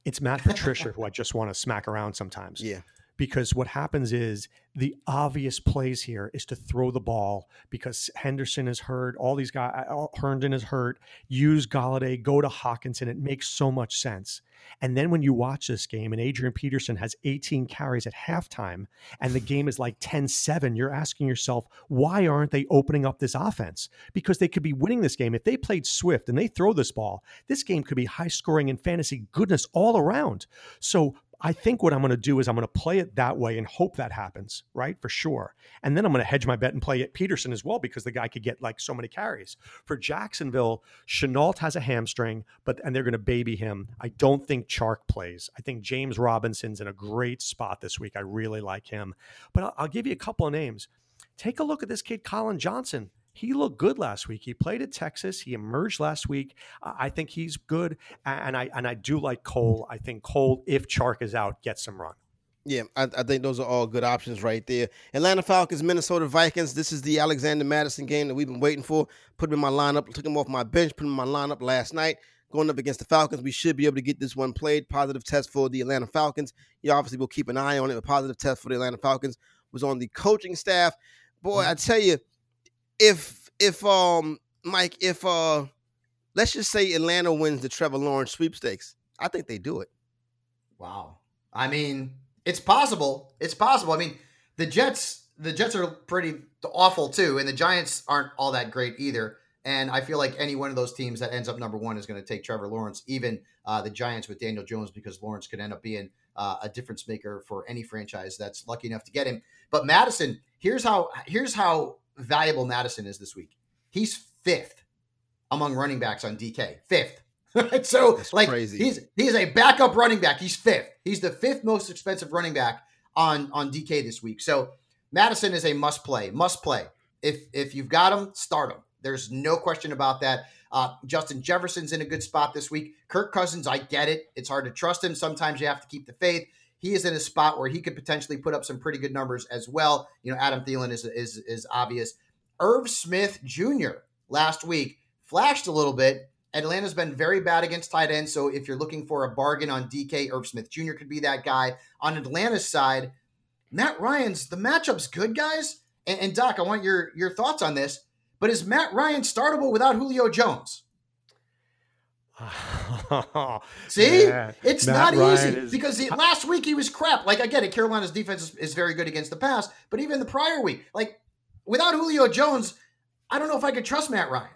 It's Matt Patricia who I just want to smack around sometimes. Yeah, because what happens is the obvious plays here is to throw the ball because Henderson is hurt, all these guys, uh, Herndon is hurt. Use Golladay, go to Hockenson. It makes so much sense. And then when you watch this game and Adrian Peterson has 18 carries at halftime and the game is like 10 7, you're asking yourself, why aren't they opening up this offense? Because they could be winning this game. If they played Swift and they throw this ball, this game could be high scoring and fantasy goodness all around. So I think what I'm going to do is I'm going to play it that way and hope that happens, right? For sure. And then I'm going to hedge my bet and play it Peterson as well because the guy could get like so many carries. For Jacksonville, Shenault has a hamstring, but and they're going to baby him. I don't think Chark plays. I think James Robinson's in a great spot this week. I really like him. But I'll, I'll give you a couple of names. Take a look at this kid, Collin Johnson. He looked good last week. He played at Texas. He emerged last week. I I think he's good, and I and I do like Cole. I think Cole, if Chark is out, gets some run. yeah. I, I think those are all good options right there. Atlanta Falcons, Minnesota Vikings. This is the Alexander Mattison game that we've been waiting for. Put him in my lineup. Took him off my bench. Put him in my lineup last night. Going up against the Falcons, we should be able to get this one played. Positive test for the Atlanta Falcons. You obviously will keep an eye on it. A positive test for the Atlanta Falcons was on the coaching staff. Boy, I tell you, if if um Mike, if uh let's just say Atlanta wins the Trevor Lawrence sweepstakes, I think they do it. Wow. I mean, it's possible. It's possible. I mean, the Jets, the Jets are pretty awful too, and the Giants aren't all that great either. And I feel like any one of those teams that ends up number one is going to take Trevor Lawrence, even uh, the Giants with Daniel Jones, because Lawrence could end up being uh, a difference maker for any franchise that's lucky enough to get him. But Mattison, here's how here's how valuable Mattison is this week. He's fifth among running backs on DK. Fifth. so That's like crazy. he's he's a backup running back. He's fifth. He's the fifth most expensive running back on on DK this week. So Mattison is a must play. Must play. If if you've got him, start him. There's no question about that. Uh, Justin Jefferson's in a good spot this week. Kirk Cousins, I get it. It's hard to trust him. Sometimes you have to keep the faith. He is in a spot where he could potentially put up some pretty good numbers as well. You know, Adam Thielen is is is obvious. Irv Smith Jr. last week flashed a little bit. Atlanta's been very bad against tight ends. So if you're looking for a bargain on DK, Irv Smith Jr. could be that guy. On Atlanta's side, Matt Ryan's the matchup's good, guys. And, and Doc, I want your your thoughts on this. But is Matt Ryan startable without Julio Jones? See, yeah. it's Matt not Ryan easy is... because he, last week he was crap. Like I get it, Carolina's defense is, is very good against the pass, but even the prior week, like without Julio Jones, I don't know if I could trust Matt Ryan.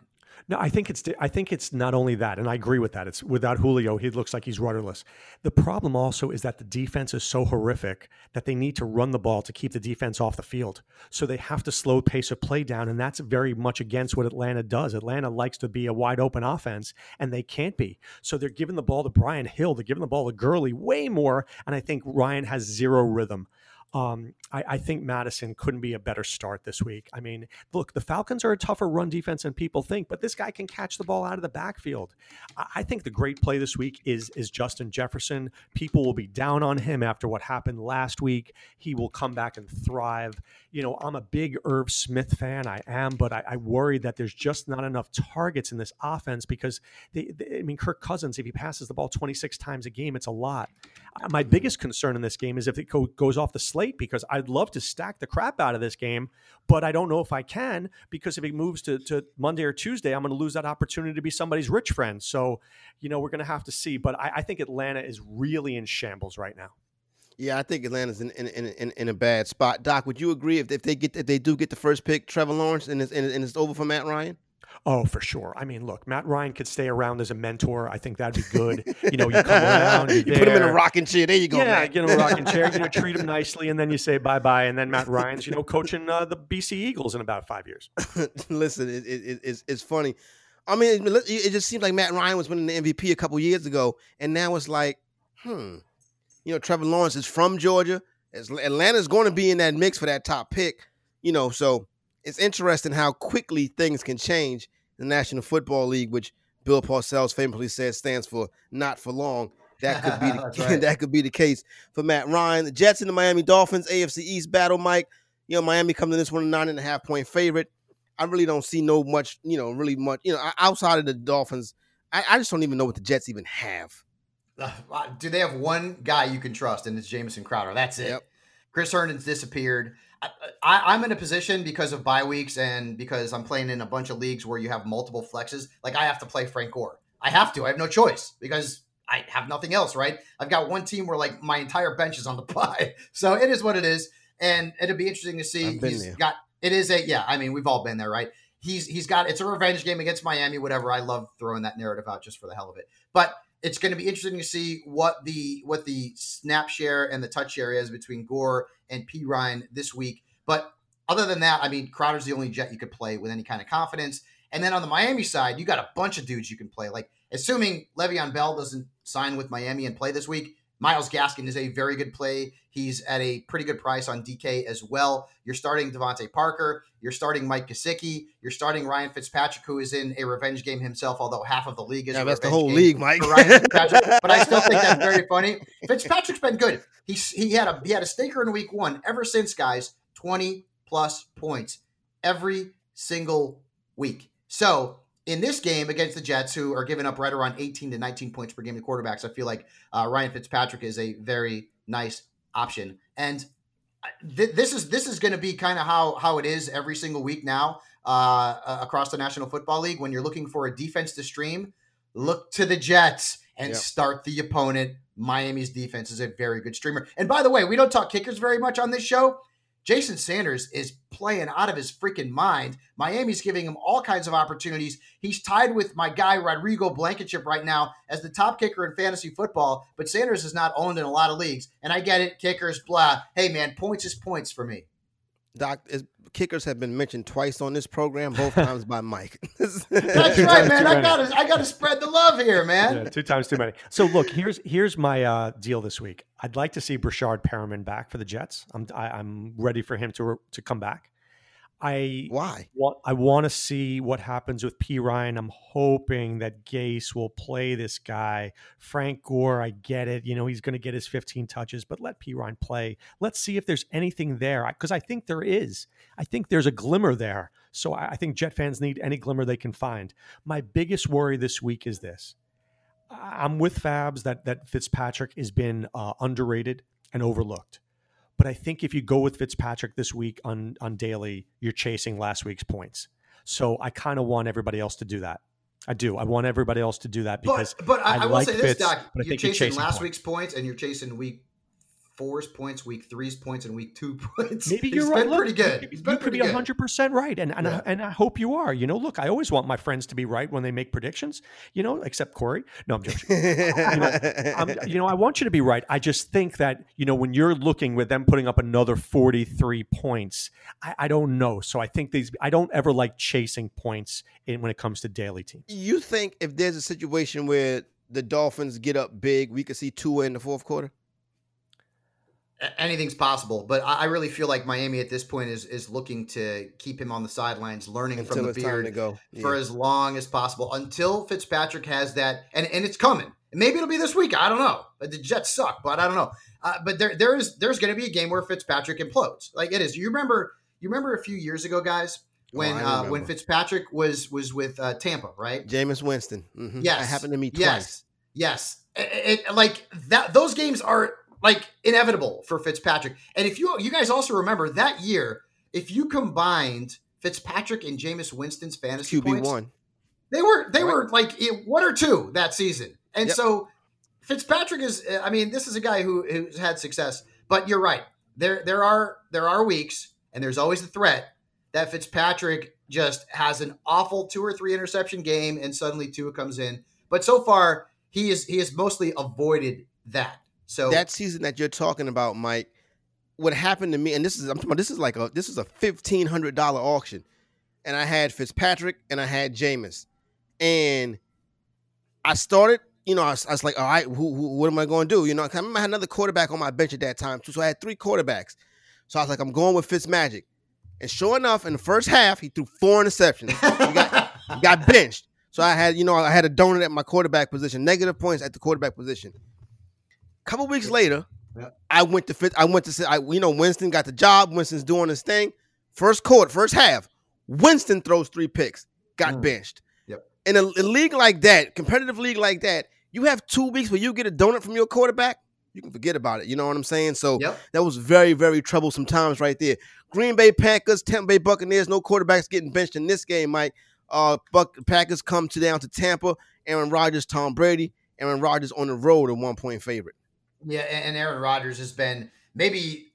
No, I think it's I think it's not only that, and I agree with that. It's without Julio, he looks like he's rudderless. The problem also is that the defense is so horrific that they need to run the ball to keep the defense off the field. So they have to slow pace of play down, and that's very much against what Atlanta does. Atlanta likes to be a wide open offense, and they can't be. So they're giving the ball to Brian Hill, they're giving the ball to Gurley way more, and I think Ryan has zero rhythm. Um, I, I, think Mattison couldn't be a better start this week. I mean, look, the Falcons are a tougher run defense than people think, but this guy can catch the ball out of the backfield. I, I think the great play this week is is Justin Jefferson. People will be down on him after what happened last week. He will come back and thrive. You know, I'm a big Irv Smith fan. I am, but I, I worry that there's just not enough targets in this offense because they, they, I mean, Kirk Cousins, if he passes the ball 26 times a game, it's a lot. My biggest concern in this game is if it go, goes off the slate because I'd love to stack the crap out of this game, but I don't know if I can because if it moves to, to Monday or Tuesday, I'm going to lose that opportunity to be somebody's rich friend. So, you know, we're going to have to see. But I, I think Atlanta is really in shambles right now. Yeah, I think Atlanta's in in, in, in a bad spot. Doc, would you agree if, if they get if they do get the first pick, Trevor Lawrence, and it's, and it's over for Matt Ryan? Oh, for sure. I mean, look, Matt Ryan could stay around as a mentor. I think that'd be good. You know, you come around, you put him in a rocking chair. There you go. Yeah, man. get him a rocking chair. You know, treat him nicely, and then you say bye bye. And then Matt Ryan's, you know, coaching uh, the BC Eagles in about five years. Listen, it, it, it's it's funny. I mean, it, it just seems like Matt Ryan was winning the MVP a couple years ago, and now it's like, hmm, you know, Trevor Lawrence is from Georgia. Atlanta's going to be in that mix for that top pick, you know. So it's interesting how quickly things can change the National Football League, which Bill Parcells famously says stands for "not for long." That could be the, right. that could be the case for Matt Ryan. The Jets and the Miami Dolphins AFC East battle, Mike. You know, Miami coming to this one nine and a half point favorite. I really don't see no much, you know, really much, you know, outside of the Dolphins. I, I just don't even know what the Jets even have. Uh, do they have one guy you can trust, and it's Jamison Crowder? That's it. Yep. Chris Herndon's disappeared. I, am in a position because of bye weeks and because I'm playing in a bunch of leagues where you have multiple flexes. Like I have to play Frank Gore. I have to. I have no choice because I have nothing else. Right? I've got one team where like my entire bench is on the bye, so it is what it is. And it'll be interesting to see. He's there. got. It is a yeah. I mean, we've all been there, right? He's he's got. It's a revenge game against Miami. Whatever. I love throwing that narrative out just for the hell of it. But it's going to be interesting to see what the what the snap share and the touch share is between Gore and Perine this week. But other than that, I mean, Crowder's the only jet you could play with any kind of confidence. And then on the Miami side, you got a bunch of dudes you can play. Like, assuming Le'Veon Bell doesn't sign with Miami and play this week, Myles Gaskin is a very good play. He's at a pretty good price on DK as well. You're starting DeVante Parker. You're starting Mike Gesicki. You're starting Ryan Fitzpatrick, who is in a revenge game himself, although half of the league is yeah, that's the whole league, Mike. but I still think that's very funny. Fitzpatrick's been good. He's he had a he had a stinker in week one. Ever since, guys, 20 plus points every single week. So in this game against the Jets, who are giving up right around 18 to 19 points per game to quarterbacks, I feel like uh, Ryan Fitzpatrick is a very nice option. And th- this is this is going to be kind of how how it is every single week now uh, across the National Football League. When you're looking for a defense to stream, look to the Jets and yep. start the opponent. Miami's defense is a very good streamer. And by the way, we don't talk kickers very much on this show. Jason Sanders is playing out of his freaking mind. Miami's giving him all kinds of opportunities. He's tied with my guy Rodrigo Blankenship right now as the top kicker in fantasy football, but Sanders is not owned in a lot of leagues. And I get it, kickers, blah. Hey man, points is points for me. Doc, is, kickers have been mentioned twice on this program, both times by Mike. That's right, man. I got to I got to spread the love here, man. Yeah, two times too many. So look, here's here's my uh, deal this week. I'd like to see Breshad Perriman back for the Jets. I'm I, am i am ready for him to to come back. I Why? want I want to see what happens with Perine. I'm hoping that Gase will play this guy. Frank Gore, I get it. You know, he's going to get his 15 touches, but let Perine play. Let's see if there's anything there because I think there is. I think there's a glimmer there. So I, I think Jet fans need any glimmer they can find. My biggest worry this week is this. I'm with Fabs that that Fitzpatrick has been uh, underrated and overlooked. But I think if you go with Fitzpatrick this week on on daily, you're chasing last week's points. So I kind of want everybody else to do that. I do. I want everybody else to do that because but, but I, I, will like say this, Fitz, Doc. but I you're think chasing, you're chasing last points. week's points, and you're chasing week four's points, week three's points, and week two points. Maybe you're been right. Look, pretty good. You, He's you could be hundred percent right, and and, Yeah. I, and I hope you are. You know, look, I always want my friends to be right when they make predictions. You know, except Corey. No, I'm joking. I'm, you know, I want you to be right. I just think that you know when you're looking with them putting up another 43 points, I, I don't know. So I think these. I don't ever like chasing points in, when it comes to daily teams. you think if there's a situation where the Dolphins get up big, we could see Tua in the fourth quarter? Anything's possible, but I I really feel like Miami at this point is is looking to keep him on the sidelines, learning Until from the beard go. for as long as possible until Fitzpatrick has that, and and it's coming. Maybe it'll be this week. I don't know. But The Jets suck, but I don't know. Uh, but there there is there's going to be a game where Fitzpatrick implodes, like it is. You remember you remember a few years ago, guys, when Oh, uh, when. Fitzpatrick was was with uh, Tampa, right? Jameis Winston. Mhm. Yes. That happened to me Yes. twice. Yes, it, it- like that. Those games are like inevitable for Fitzpatrick. And if you you guys also remember that year, if you combined Fitzpatrick and Jameis Winston's fantasy QB points, one. they were they Right. were like one or two that season. And Yep. so Fitzpatrick is. I mean, this is a guy who who's had success. But you're right. There there are there are weeks, and there's always the threat that Fitzpatrick just has an awful two or three interception game, and suddenly Tua comes in. But so far, he is he has mostly avoided that. So That season that you're talking about, Mike, what happened to me, and this is I'm talking about this is like a this is a fifteen hundred dollar auction. And I had Fitzpatrick and I had Jameis. And I started, you know, I was, I was like, all right, who, who, what am I going to do? You know, I remember I had another quarterback on my bench at that time, too. So I had three quarterbacks. So I was like, I'm going with Fitzmagic. And sure enough, in the first half, he threw four interceptions. He got, got benched. So I had, you know, I had a donut at my quarterback position, negative points at the quarterback position. Couple weeks later, Yeah. I went to fit. I went to say, I, you know, Winston got the job. Winston's doing his thing. First quarter, first half, Winston throws three picks, got Mm. benched. Yep. In a, a league like that, competitive league like that, you have two weeks where you get a donut from your quarterback. You can forget about it. You know what I'm saying? So Yep. that was very, very troublesome times right there. Green Bay Packers, Tampa Bay Buccaneers, no quarterbacks getting benched in this game, Mike. Uh, Buck Packers come to down to Tampa. Aaron Rodgers, Tom Brady. Aaron Rodgers on the road, a one point favorite. Yeah, and Aaron Rodgers has been maybe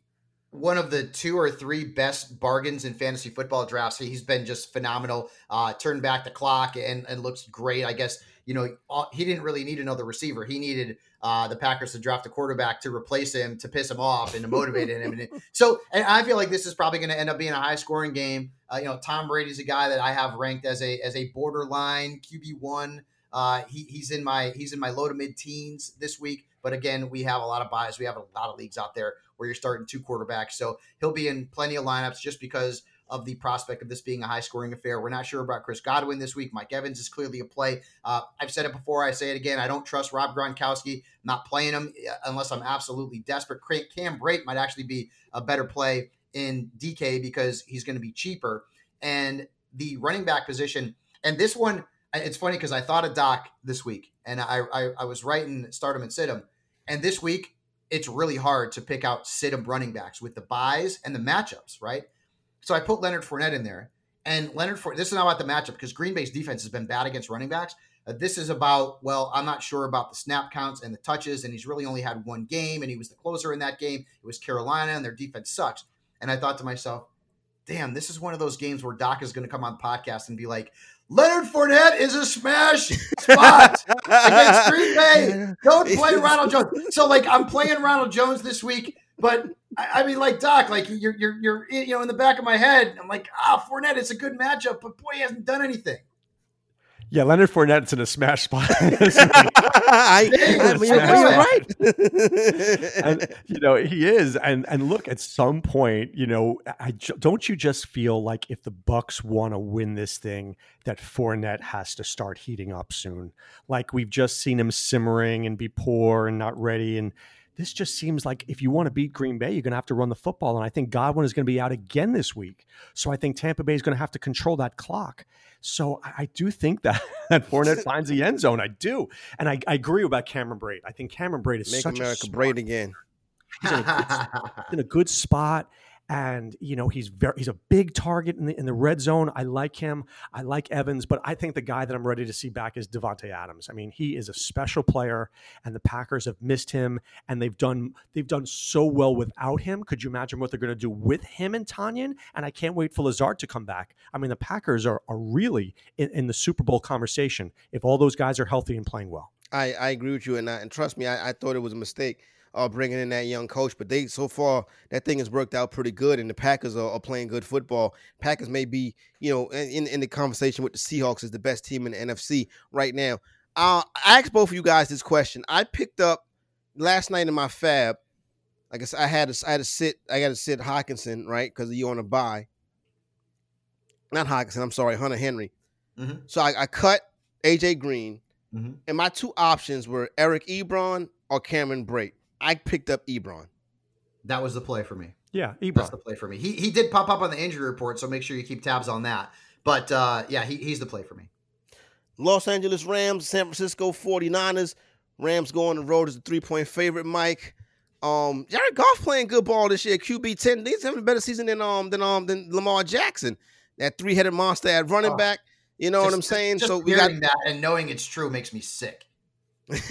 one of the two or three best bargains in fantasy football drafts. He's been just phenomenal. Uh, turned back the clock and, and looks great. I guess you know he didn't really need another receiver. He needed uh, the Packers to draft a quarterback to replace him to piss him off and to motivate him. And so, and I feel like this is probably going to end up being a high scoring game. Uh, you know, Tom Brady's a guy that I have ranked as a as a borderline QB one. Uh, he, he's in my he's in my low to mid teens this week. But again, we have a lot of buys. We have a lot of leagues out there where you're starting two quarterbacks. So he'll be in plenty of lineups just because of the prospect of this being a high scoring affair. We're not sure about Chris Godwin this week. Mike Evans is clearly a play. Uh, I've said it before. I say it again. I don't trust Rob Gronkowski. I'm not playing him unless I'm absolutely desperate. Cam Brate might actually be a better play in DK because he's going to be cheaper. And the running back position, and this one, it's funny because I thought of Doc this week, and I, I I was writing start him and sit him, and this week it's really hard to pick out sit him running backs with the buys and the matchups, right? So I put Leonard Fournette in there, and Leonard Fournette. This is not about the matchup because Green Bay's defense has been bad against running backs. Uh, this is about well, I'm not sure about the snap counts and the touches, and he's really only had one game, and he was the closer in that game. It was Carolina, and their defense sucks. And I thought to myself, damn, this is one of those games where Doc is going to come on podcast and be like, Leonard Fournette is a smash spot against Green Bay. Don't play Ronald Jones. So like I'm playing Ronald Jones this week, but I, I mean like Doc, like you're you're you're you know in the back of my head, I'm like ah Fournette, it's a good matchup, but boy, he hasn't done anything. Yeah, Leonard Fournette's in a smash spot. I, I mean, you're, you're right. and you know he is, and and look, at some point, you know, I don't you just feel like if the Bucs want to win this thing, that Fournette has to start heating up soon. Like we've just seen him simmering and be poor and not ready, and this just seems like if you want to beat Green Bay, you're going to have to run the football. And I think Godwin is going to be out again this week. So I think Tampa Bay is going to have to control that clock. So I, I do think that, that Fournette finds the end zone. I do. And I, I agree about Cameron Brate. I think Cameron Brate is Make such America a Brate again. He's in a, good, in a good spot and you know he's very he's a big target in the in the red zone. I like him. I like Evans, but I think the guy that I'm ready to see back is Davante Adams. I mean, he is a special player, and the Packers have missed him, and they've done they've done so well without him. Could you imagine what they're going to do with him and Tonyan? And I can't wait for Lazard to come back. I mean, the Packers are are really in, in the Super Bowl conversation if all those guys are healthy and playing well. I, I agree with you, and I, and trust me, I, I thought it was a mistake uh, bringing in that young coach. But they so far that thing has worked out pretty good, and the Packers are, are playing good football. Packers may be, you know, in, in the conversation with the Seahawks as the best team in the NFC right now. Uh, I asked both of you guys this question. I picked up last night in my FAAB. I guess I had to I had to sit I got to sit Hockenson right because you on a buy. Not Hockenson. I'm sorry, Hunter Henry. Mm-hmm. So I, I, cut AJ Green, mm-hmm. and my two options were Eric Ebron or Cameron Brate. I picked up Ebron. That was the play for me. Yeah, Ebron. That's the play for me. He he did pop up on the injury report, so make sure you keep tabs on that. But uh, yeah, he, he's the play for me. Los Angeles Rams, San Francisco 49ers. Rams go on the road as a three-point favorite, Mike. Um, Jared Goff playing good ball this year. QB 10. He's having a better season than um than um than Lamar Jackson. That three-headed monster at running oh, back. You know just, what I'm saying? so we got that and knowing it's true makes me sick.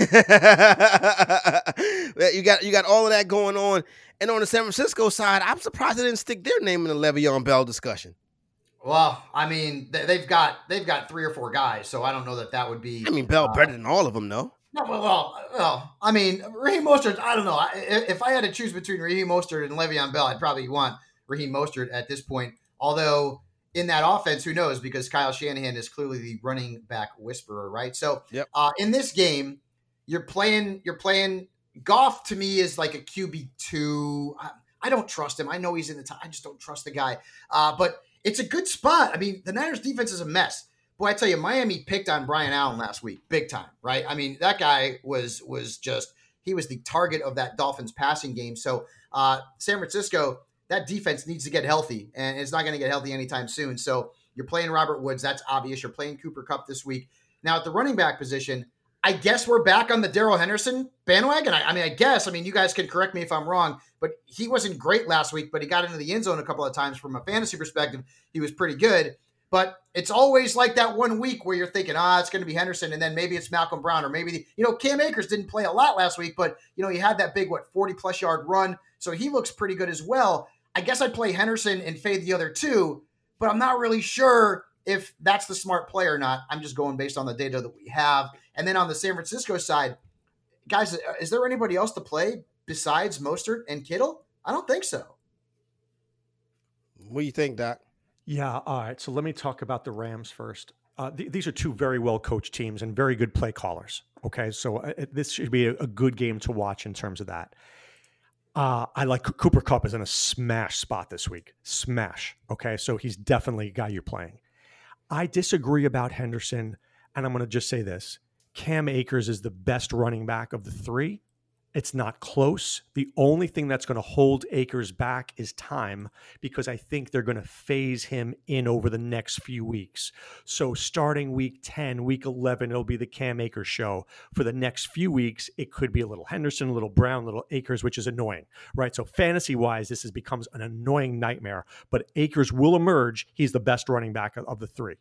you got you got all of that going on. And on the San Francisco side, I'm surprised they didn't stick their name in the Le'Veon Bell discussion. Well, I mean, they've got they've got three or four guys, so I don't know that that would be. I mean, Bell uh, better than all of them, though. No, well, well, I mean, Raheem Mostert. I don't know. If I had to choose between Raheem Mostert and Le'Veon Bell, I'd probably want Raheem Mostert at this point. Although in that offense, who knows? Because Kyle Shanahan is clearly the running back whisperer, right? So, yep. uh, in this game, you're playing you're playing Goff to me is like a QB two. I, I, don't trust him. I know he's in the top. I just don't trust the guy. Uh, but it's a good spot. I mean, the Niners defense is a mess. Boy, I tell you, Miami picked on Brian Allen last week, big time, right? I mean, that guy was was just he was the target of that Dolphins passing game. So uh, San Francisco, that defense needs to get healthy, and it's not going to get healthy anytime soon. So you're playing Robert Woods, that's obvious. You're playing Cooper Kupp this week. Now at the running back position, I guess we're back on the Darrell Henderson bandwagon. I, I, mean, I guess. I mean, you guys can correct me if I'm wrong, but he wasn't great last week, but he got into the end zone a couple of times from a fantasy perspective. He was pretty good. But it's always like that one week where you're thinking, ah, it's going to be Henderson, and then maybe it's Malcolm Brown, or maybe the, you know Cam Akers didn't play a lot last week, but you know he had that big what 40 plus yard run, so he looks pretty good as well. I guess I'd play Henderson and fade the other two, but I'm not really sure if that's the smart play or not. I'm just going based on the data that we have. And then on the San Francisco side, guys, is there anybody else to play besides Mostert and Kittle? I don't think so. What do you think, Doc? Yeah. All right. So let me talk about the Rams first. Uh, th- these are two very well coached teams and very good play callers. Okay. So uh, this should be a, a, good game to watch in terms of that. Uh, I like Cooper Kupp is in a smash spot this week. Smash. Okay. So he's definitely a guy you're playing. I disagree about Henderson. And I'm going to just say this Cam Akers is the best running back of the three. It's not close. The only thing that's going to hold Akers back is time because I think they're going to phase him in over the next few weeks. So, starting week 10, week 11, it'll be the Cam Akers show. For the next few weeks, it could be a little Henderson, a little Brown, a little Akers, which is annoying, right? So, fantasy wise, this has becomes an annoying nightmare, but Akers will emerge. He's the best running back of the three.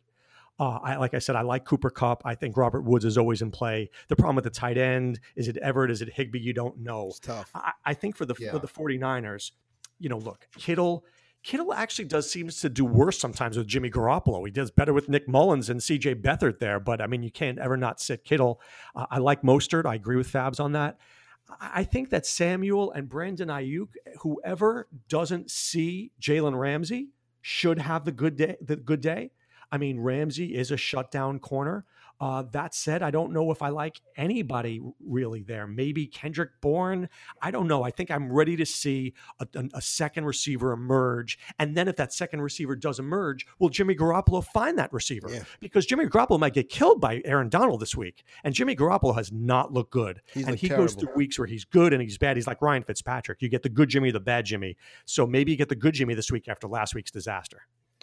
Uh, I, like I said, I like Cooper Kupp. I think Robert Woods is always in play. The problem with the tight end is it Everett? Is it Higbee? You don't know. It's tough. I, I think for the yeah. for the 49ers, you know, look, Kittle. Kittle actually does seems to do worse sometimes with Jimmy Garoppolo. He does better with Nick Mullens and C.J. Beathard there, but I mean, you can't ever not sit Kittle. Uh, I like Mostert. I agree with Fabs on that. I think that Samuel and Brandon Aiyuk, whoever doesn't see Jalen Ramsey, should have the good day. The good day. I mean, Ramsey is a shutdown corner. Uh, that said, I don't know if I like anybody really there. Maybe Kendrick Bourne. I don't know. I think I'm ready to see a, a, second receiver emerge. And then if that second receiver does emerge, will Jimmy Garoppolo find that receiver? Yeah. Because Jimmy Garoppolo might get killed by Aaron Donald this week. And Jimmy Garoppolo has not looked good. He's and he terrible. goes through weeks where he's good and he's bad. He's like Ryan Fitzpatrick. You get the good Jimmy, the bad Jimmy. So maybe you get the good Jimmy this week after last week's disaster.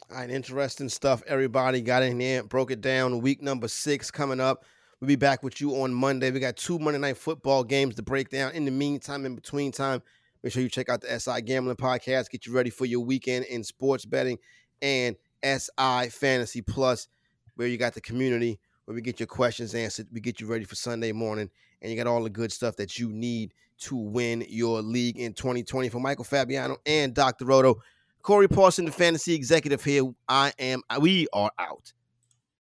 All right, interesting stuff. Everybody got in there, broke it down. Week number six coming up. We'll be back with you on Monday. We got two Monday night football games to break down. In the meantime, in between time, make sure you check out the SI Gambling Podcast. Get you ready for your weekend in sports betting and SI Fantasy Plus, where you got the community, where we get your questions answered. We get you ready for Sunday morning, and you got all the good stuff that you need to win your league in 2020. For Michael Fabiano and Dr. Roto, Corey Parson, the fantasy executive here. I am. We are out.